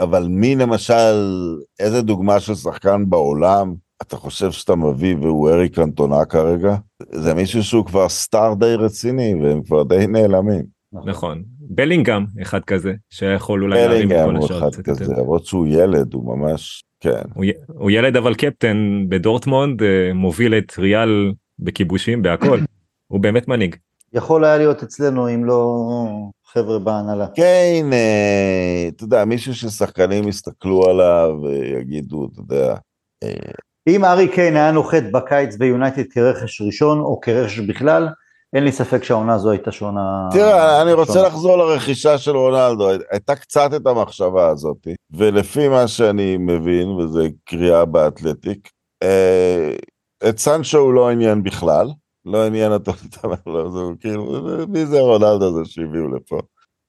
אבל מי למשל, איזה דוגמה של שחקן בעולם אתה חושב שאתה מביא והוא אריק קנטונה כרגע? זה מישהו שהוא כבר סטאר די רציני והם כבר די נעלמים. נכון בלינגהם אחד כזה שיכול אולי להרים את בלינגהם כל הוא השאר אחד קצת כזה. למרות שהוא ילד, הוא ממש, כן. הוא הוא ילד אבל קפטן בדורטמונד אה, מוביל את ריאל בכיבושים בהכל הוא באמת מנהיג. יכול היה להיות אצלנו אם לא חבר'ה בהנהלה. קיין, אה, אתה יודע, מישהו ששחקנים יסתכלו עליו ויגידו, אתה יודע, אה, אם ארי קיין היה נוחת בקיץ ביונייטד כרכש ראשון או כרכש בכלל, אין לי ספק שהעונה הזו הייתה שונה. תראה, אני רוצה שונה. לחזור לרכישה של רונלדו, הייתה קצת את המחשבה הזאת, ולפי מה שאני מבין, וזה קריאה באתלטיק, אה, את סנצ'ו הוא לא עניין בכלל, לא עניין אותו, לא, זה כאילו, מי זה רונלדו הזה שהביאו לפה?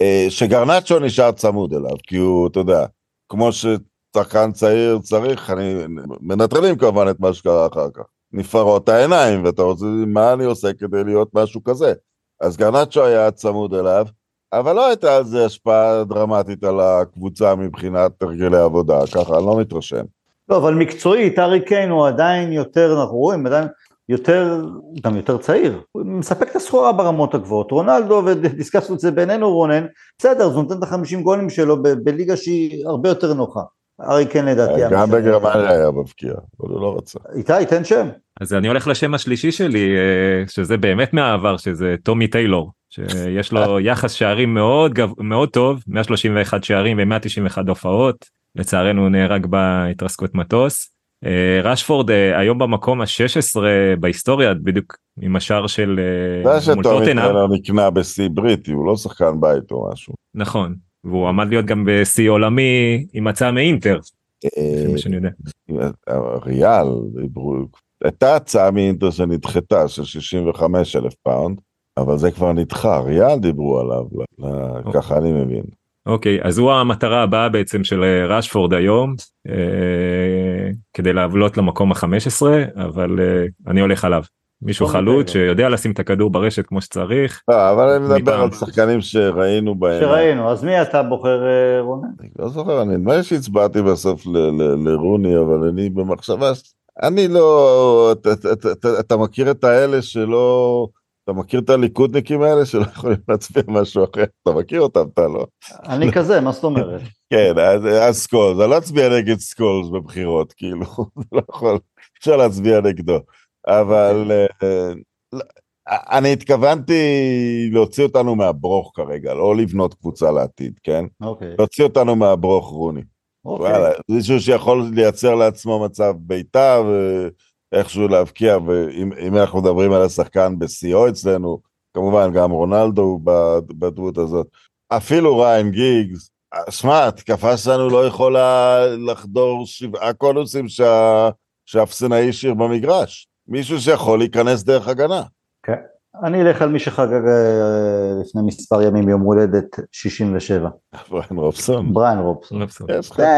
אה, שגרנצ'ו נשאר צמוד אליו, כי הוא, אתה יודע, כמו ששחקן צעיר צריך, אני, מנטרלים כמובן את מה שקרה אחר כך. נפערות העיניים, ואתה רוצה, מה אני עושה כדי להיות משהו כזה? אז גרנצ'ו היה צמוד אליו, אבל לא הייתה על זה השפעה דרמטית על הקבוצה מבחינת הרגלי עבודה, ככה, אני לא מתרשם. לא, אבל מקצועית, ארי קיין הוא עדיין יותר, אנחנו רואים, עדיין יותר, גם יותר צעיר. הוא מספק את הסחורה ברמות הגבוהות. רונלדו, ודיסקסנו את זה בינינו רונן, בסדר, אז הוא נותן את החמישים גולים שלו ב- בליגה שהיא הרבה יותר נוחה. ארי קיין לדעתי. גם. בגרמניה היה מבקיע, אבל הוא לא רצה. איתי, תן שם. אז אני הולך לשם השלישי שלי אה, שזה באמת מהעבר שזה טומי טיילור שיש לו יחס שערים מאוד גב... מאוד טוב 131 שערים ו191 הופעות לצערנו הוא נהרג בהתרסקות מטוס. אה, רשפורד אה, היום במקום ה-16 בהיסטוריה בדיוק עם השער של אה, זה מול שטומי. טיילר נקנה בשיא בריטי, הוא לא שחקן בית או משהו. נכון והוא עמד להיות גם בשיא עולמי עם הצעה מאינטר אה, לפי מה שאני יודע. ריאל, הייתה הצעה מאינטר שנדחתה של 65 אלף פאונד, אבל זה כבר נדחה, ריאל דיברו עליו, ל- ל- ככה אני מבין. אוקיי אז הוא המטרה הבאה בעצם של אה, רשפורד היום אה, כדי לעלות למקום ה-15 אבל אני הולך עליו מישהו חלוץ. שיודע לשים את הכדור ברשת כמו שצריך לא, אבל אני מדבר. על שחקנים שראינו בהם. שראינו, אז מי אתה בוחר אה, רונן? אני לא זוכר, אני נדמה שהצבעתי בסוף ל- ל- לרוני, אבל אני במחשבה, אני לא, אתה- מכיר את האלה שלא, אתה מכיר את הליכודניקים האלה שלא יכולים להצביע משהו אחר, אתה מכיר אותם, אתה לא? אני כזה, מה זאת אומרת? כן, אז, אז סקולס, אני לא אצביע נגד סקולס בבחירות, כאילו, לא יכול, אפשר להצביע נגדו, אבל אה, אני התכוונתי להוציא אותנו מהברוך כרגע, לא לבנות קבוצה לעתיד, כן? אוקיי. להוציא אותנו מהברוך, רוני. אוקיי. וואלה, מישהו שיכול לייצר לעצמו מצב בעיטה ואיכשהו להבקיע, ואם אם אנחנו מדברים על השחקן בשיאו אצלנו, כמובן גם רונלדו הוא בד- בדמות הזאת. אפילו ריין גיגס, שמע, התקפה שלנו לא יכולה לחדור שבעה קונוסים שה... שאפסנאי השאיר במגרש. מישהו שיכול להיכנס דרך הגנה. אני אלך על מי שחגג אה, לפני מספר ימים יום הולדת 67, בריין רובסון. בריין רובסון.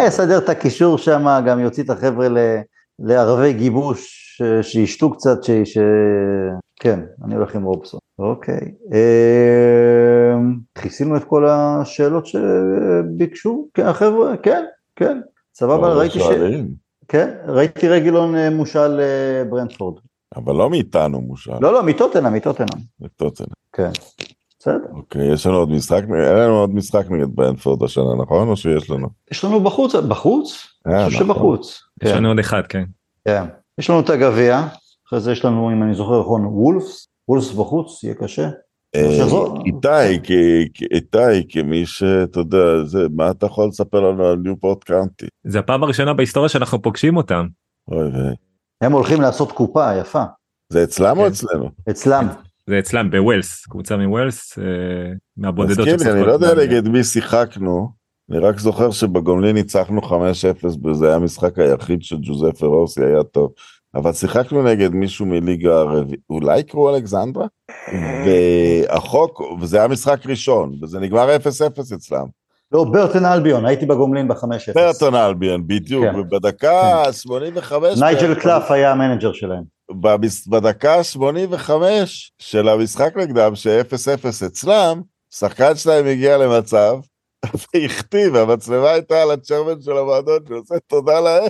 יסדר את הקישור שם, גם יוציא את החבר'ה ל- לערבי גיבוש, שישתו קצת, ש... ש... כן, אני הולך עם רובסון. אוקיי. כיסינו את כל השאלות שביקשו? כן, החבר'ה? כן, כן. סבבה, ראיתי ש... כן, ראיתי רגילון אה, מושל אה, ברנדפורד. אבל לא מאיתנו מושל. לא, לא, מטוטנאם, מטוטנאם. מטוטנאם. כן. בסדר. אוקיי, יש לנו עוד משחק, אין לנו עוד משחק נגד ברנפורד השנה, נכון? או שיש לנו? יש לנו בחוץ, בחוץ? אה, אני חושב נכון. שבחוץ. יש כן, לנו עוד אחד כן. כן. יש לנו את הגביע, אחרי זה יש לנו, אם אני זוכר נכון, וולפס, וולפס בחוץ, יהיה קשה. אה, איתי, איתי, כמי שאתה יודע, זה, מה אתה יכול לספר לנו על ניופורט קאנטי? זה הפעם הראשונה בהיסטוריה שאנחנו פוגשים אותם. אוי ויי. הם הולכים לעשות קופה יפה, זה אצלם או כן. אצלנו? אצלם. זה אצלם בווילס קבוצה מווילס אה, מהבודדות. לי, אני לא יודע. נגד מי שיחקנו, אני רק זוכר שבגומלין ניצחנו 5-0 וזה היה המשחק היחיד שג'וזפה רוסי היה טוב. אבל שיחקנו נגד מישהו מליגה הרביעית, אולי קרו אלכסנדרה? בחוץ, וזה היה משחק ראשון, וזה נגמר 0-0 אצלם. לא, ברטון אלביון, הייתי בגומלין בחמש אפס. ברטון אלביון, בדיוק, כן. ובדקה ה-85, נייג'ל קלף היה ה manager שלהם. בדקה ה-85 של המשחק נגדם, ש-0-0 אצלם, שחקן שלהם הגיע למצב, והכתיב, המצלמה הייתה על הצ'רמן של המועדון, שעושה תודה לאל.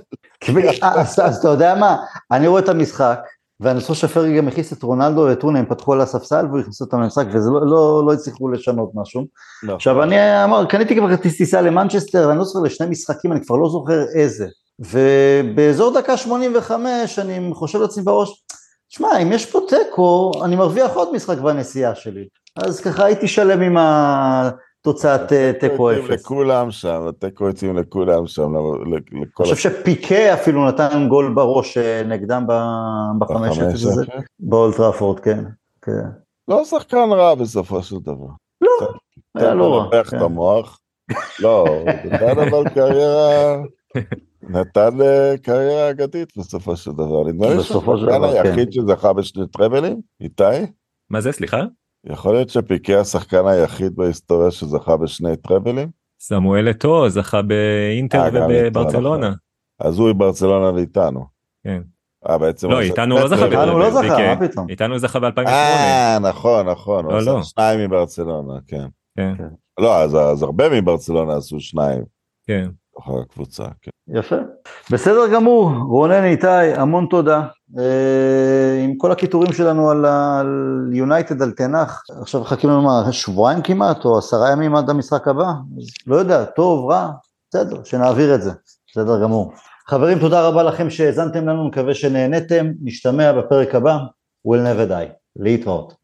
אה, אז אז אתה יודע מה, אני רואה את המשחק, ואני חושב שפרגי גם הכניס את רונלדו וטונה, הם פתחו על הספסל והוא הכניס אותם למשחק, וזה לא- לא לא הצליחו לשנות משהו. עכשיו אני אמר, קניתי כבר כרטיס טיסה למנצ'סטר, ואני לא זוכר לשני משחקים, אני כבר לא זוכר איזה. ובאזור דקה 85 אני חושב לעצמי בראש, שמע, אם יש פה תיקו, אני מרוויח עוד משחק בנסיעה שלי. אז ככה הייתי שלם עם התוצאת אה, תיקו אפס. לכולם שם, התיקו התאים לכולם שם, לכל אני חושב שפיקה אפילו נתן גול בראש אה, נגדם בחמש אפס הזה. באולטראפורד, כן. כן. לא שחקן רע בסופו של דבר. לא, היה לא רע. כן. את המוח. לא, נתן אבל קריירה, נתן אה, קריירה אגדית בסופו של דבר. נדמה לי שהשחקן כן. היחיד שזכה בשני טראבלים, איתי, מה זה סליחה? יכול להיות שפיקי השחקן היחיד בהיסטוריה שזכה בשני טראבלים? סמואל אתו זכה באינטר אה, ובברצלונה. נכון. אז הוא מברצלונה ואיתנו. כן. אה, בעצם... לא, הוא איתנו לא זכה. איתנו לא זכה. מה פתאום? איתנו הוא זכה ב-2008. אה, נכון, נכון. לא, לא. שניים מברצלונה, כן. כן, לא, אז הרבה מברצלונה עשו שניים. כן. בתוך הקבוצה, כן. יפה. בסדר גמור, רונן איתי, המון תודה. אה, עם כל הכיתורים שלנו על יונייטד, על תנח, עכשיו מחכים לנו מה, שבועיים כמעט, או עשרה ימים עד המשחק הבא? לא יודע, טוב, רע, בסדר, שנעביר את זה, בסדר גמור. חברים, תודה רבה לכם שהאזנתם לנו, מקווה שנהנתם, נשתמע בפרק הבא, will never die. להתראות.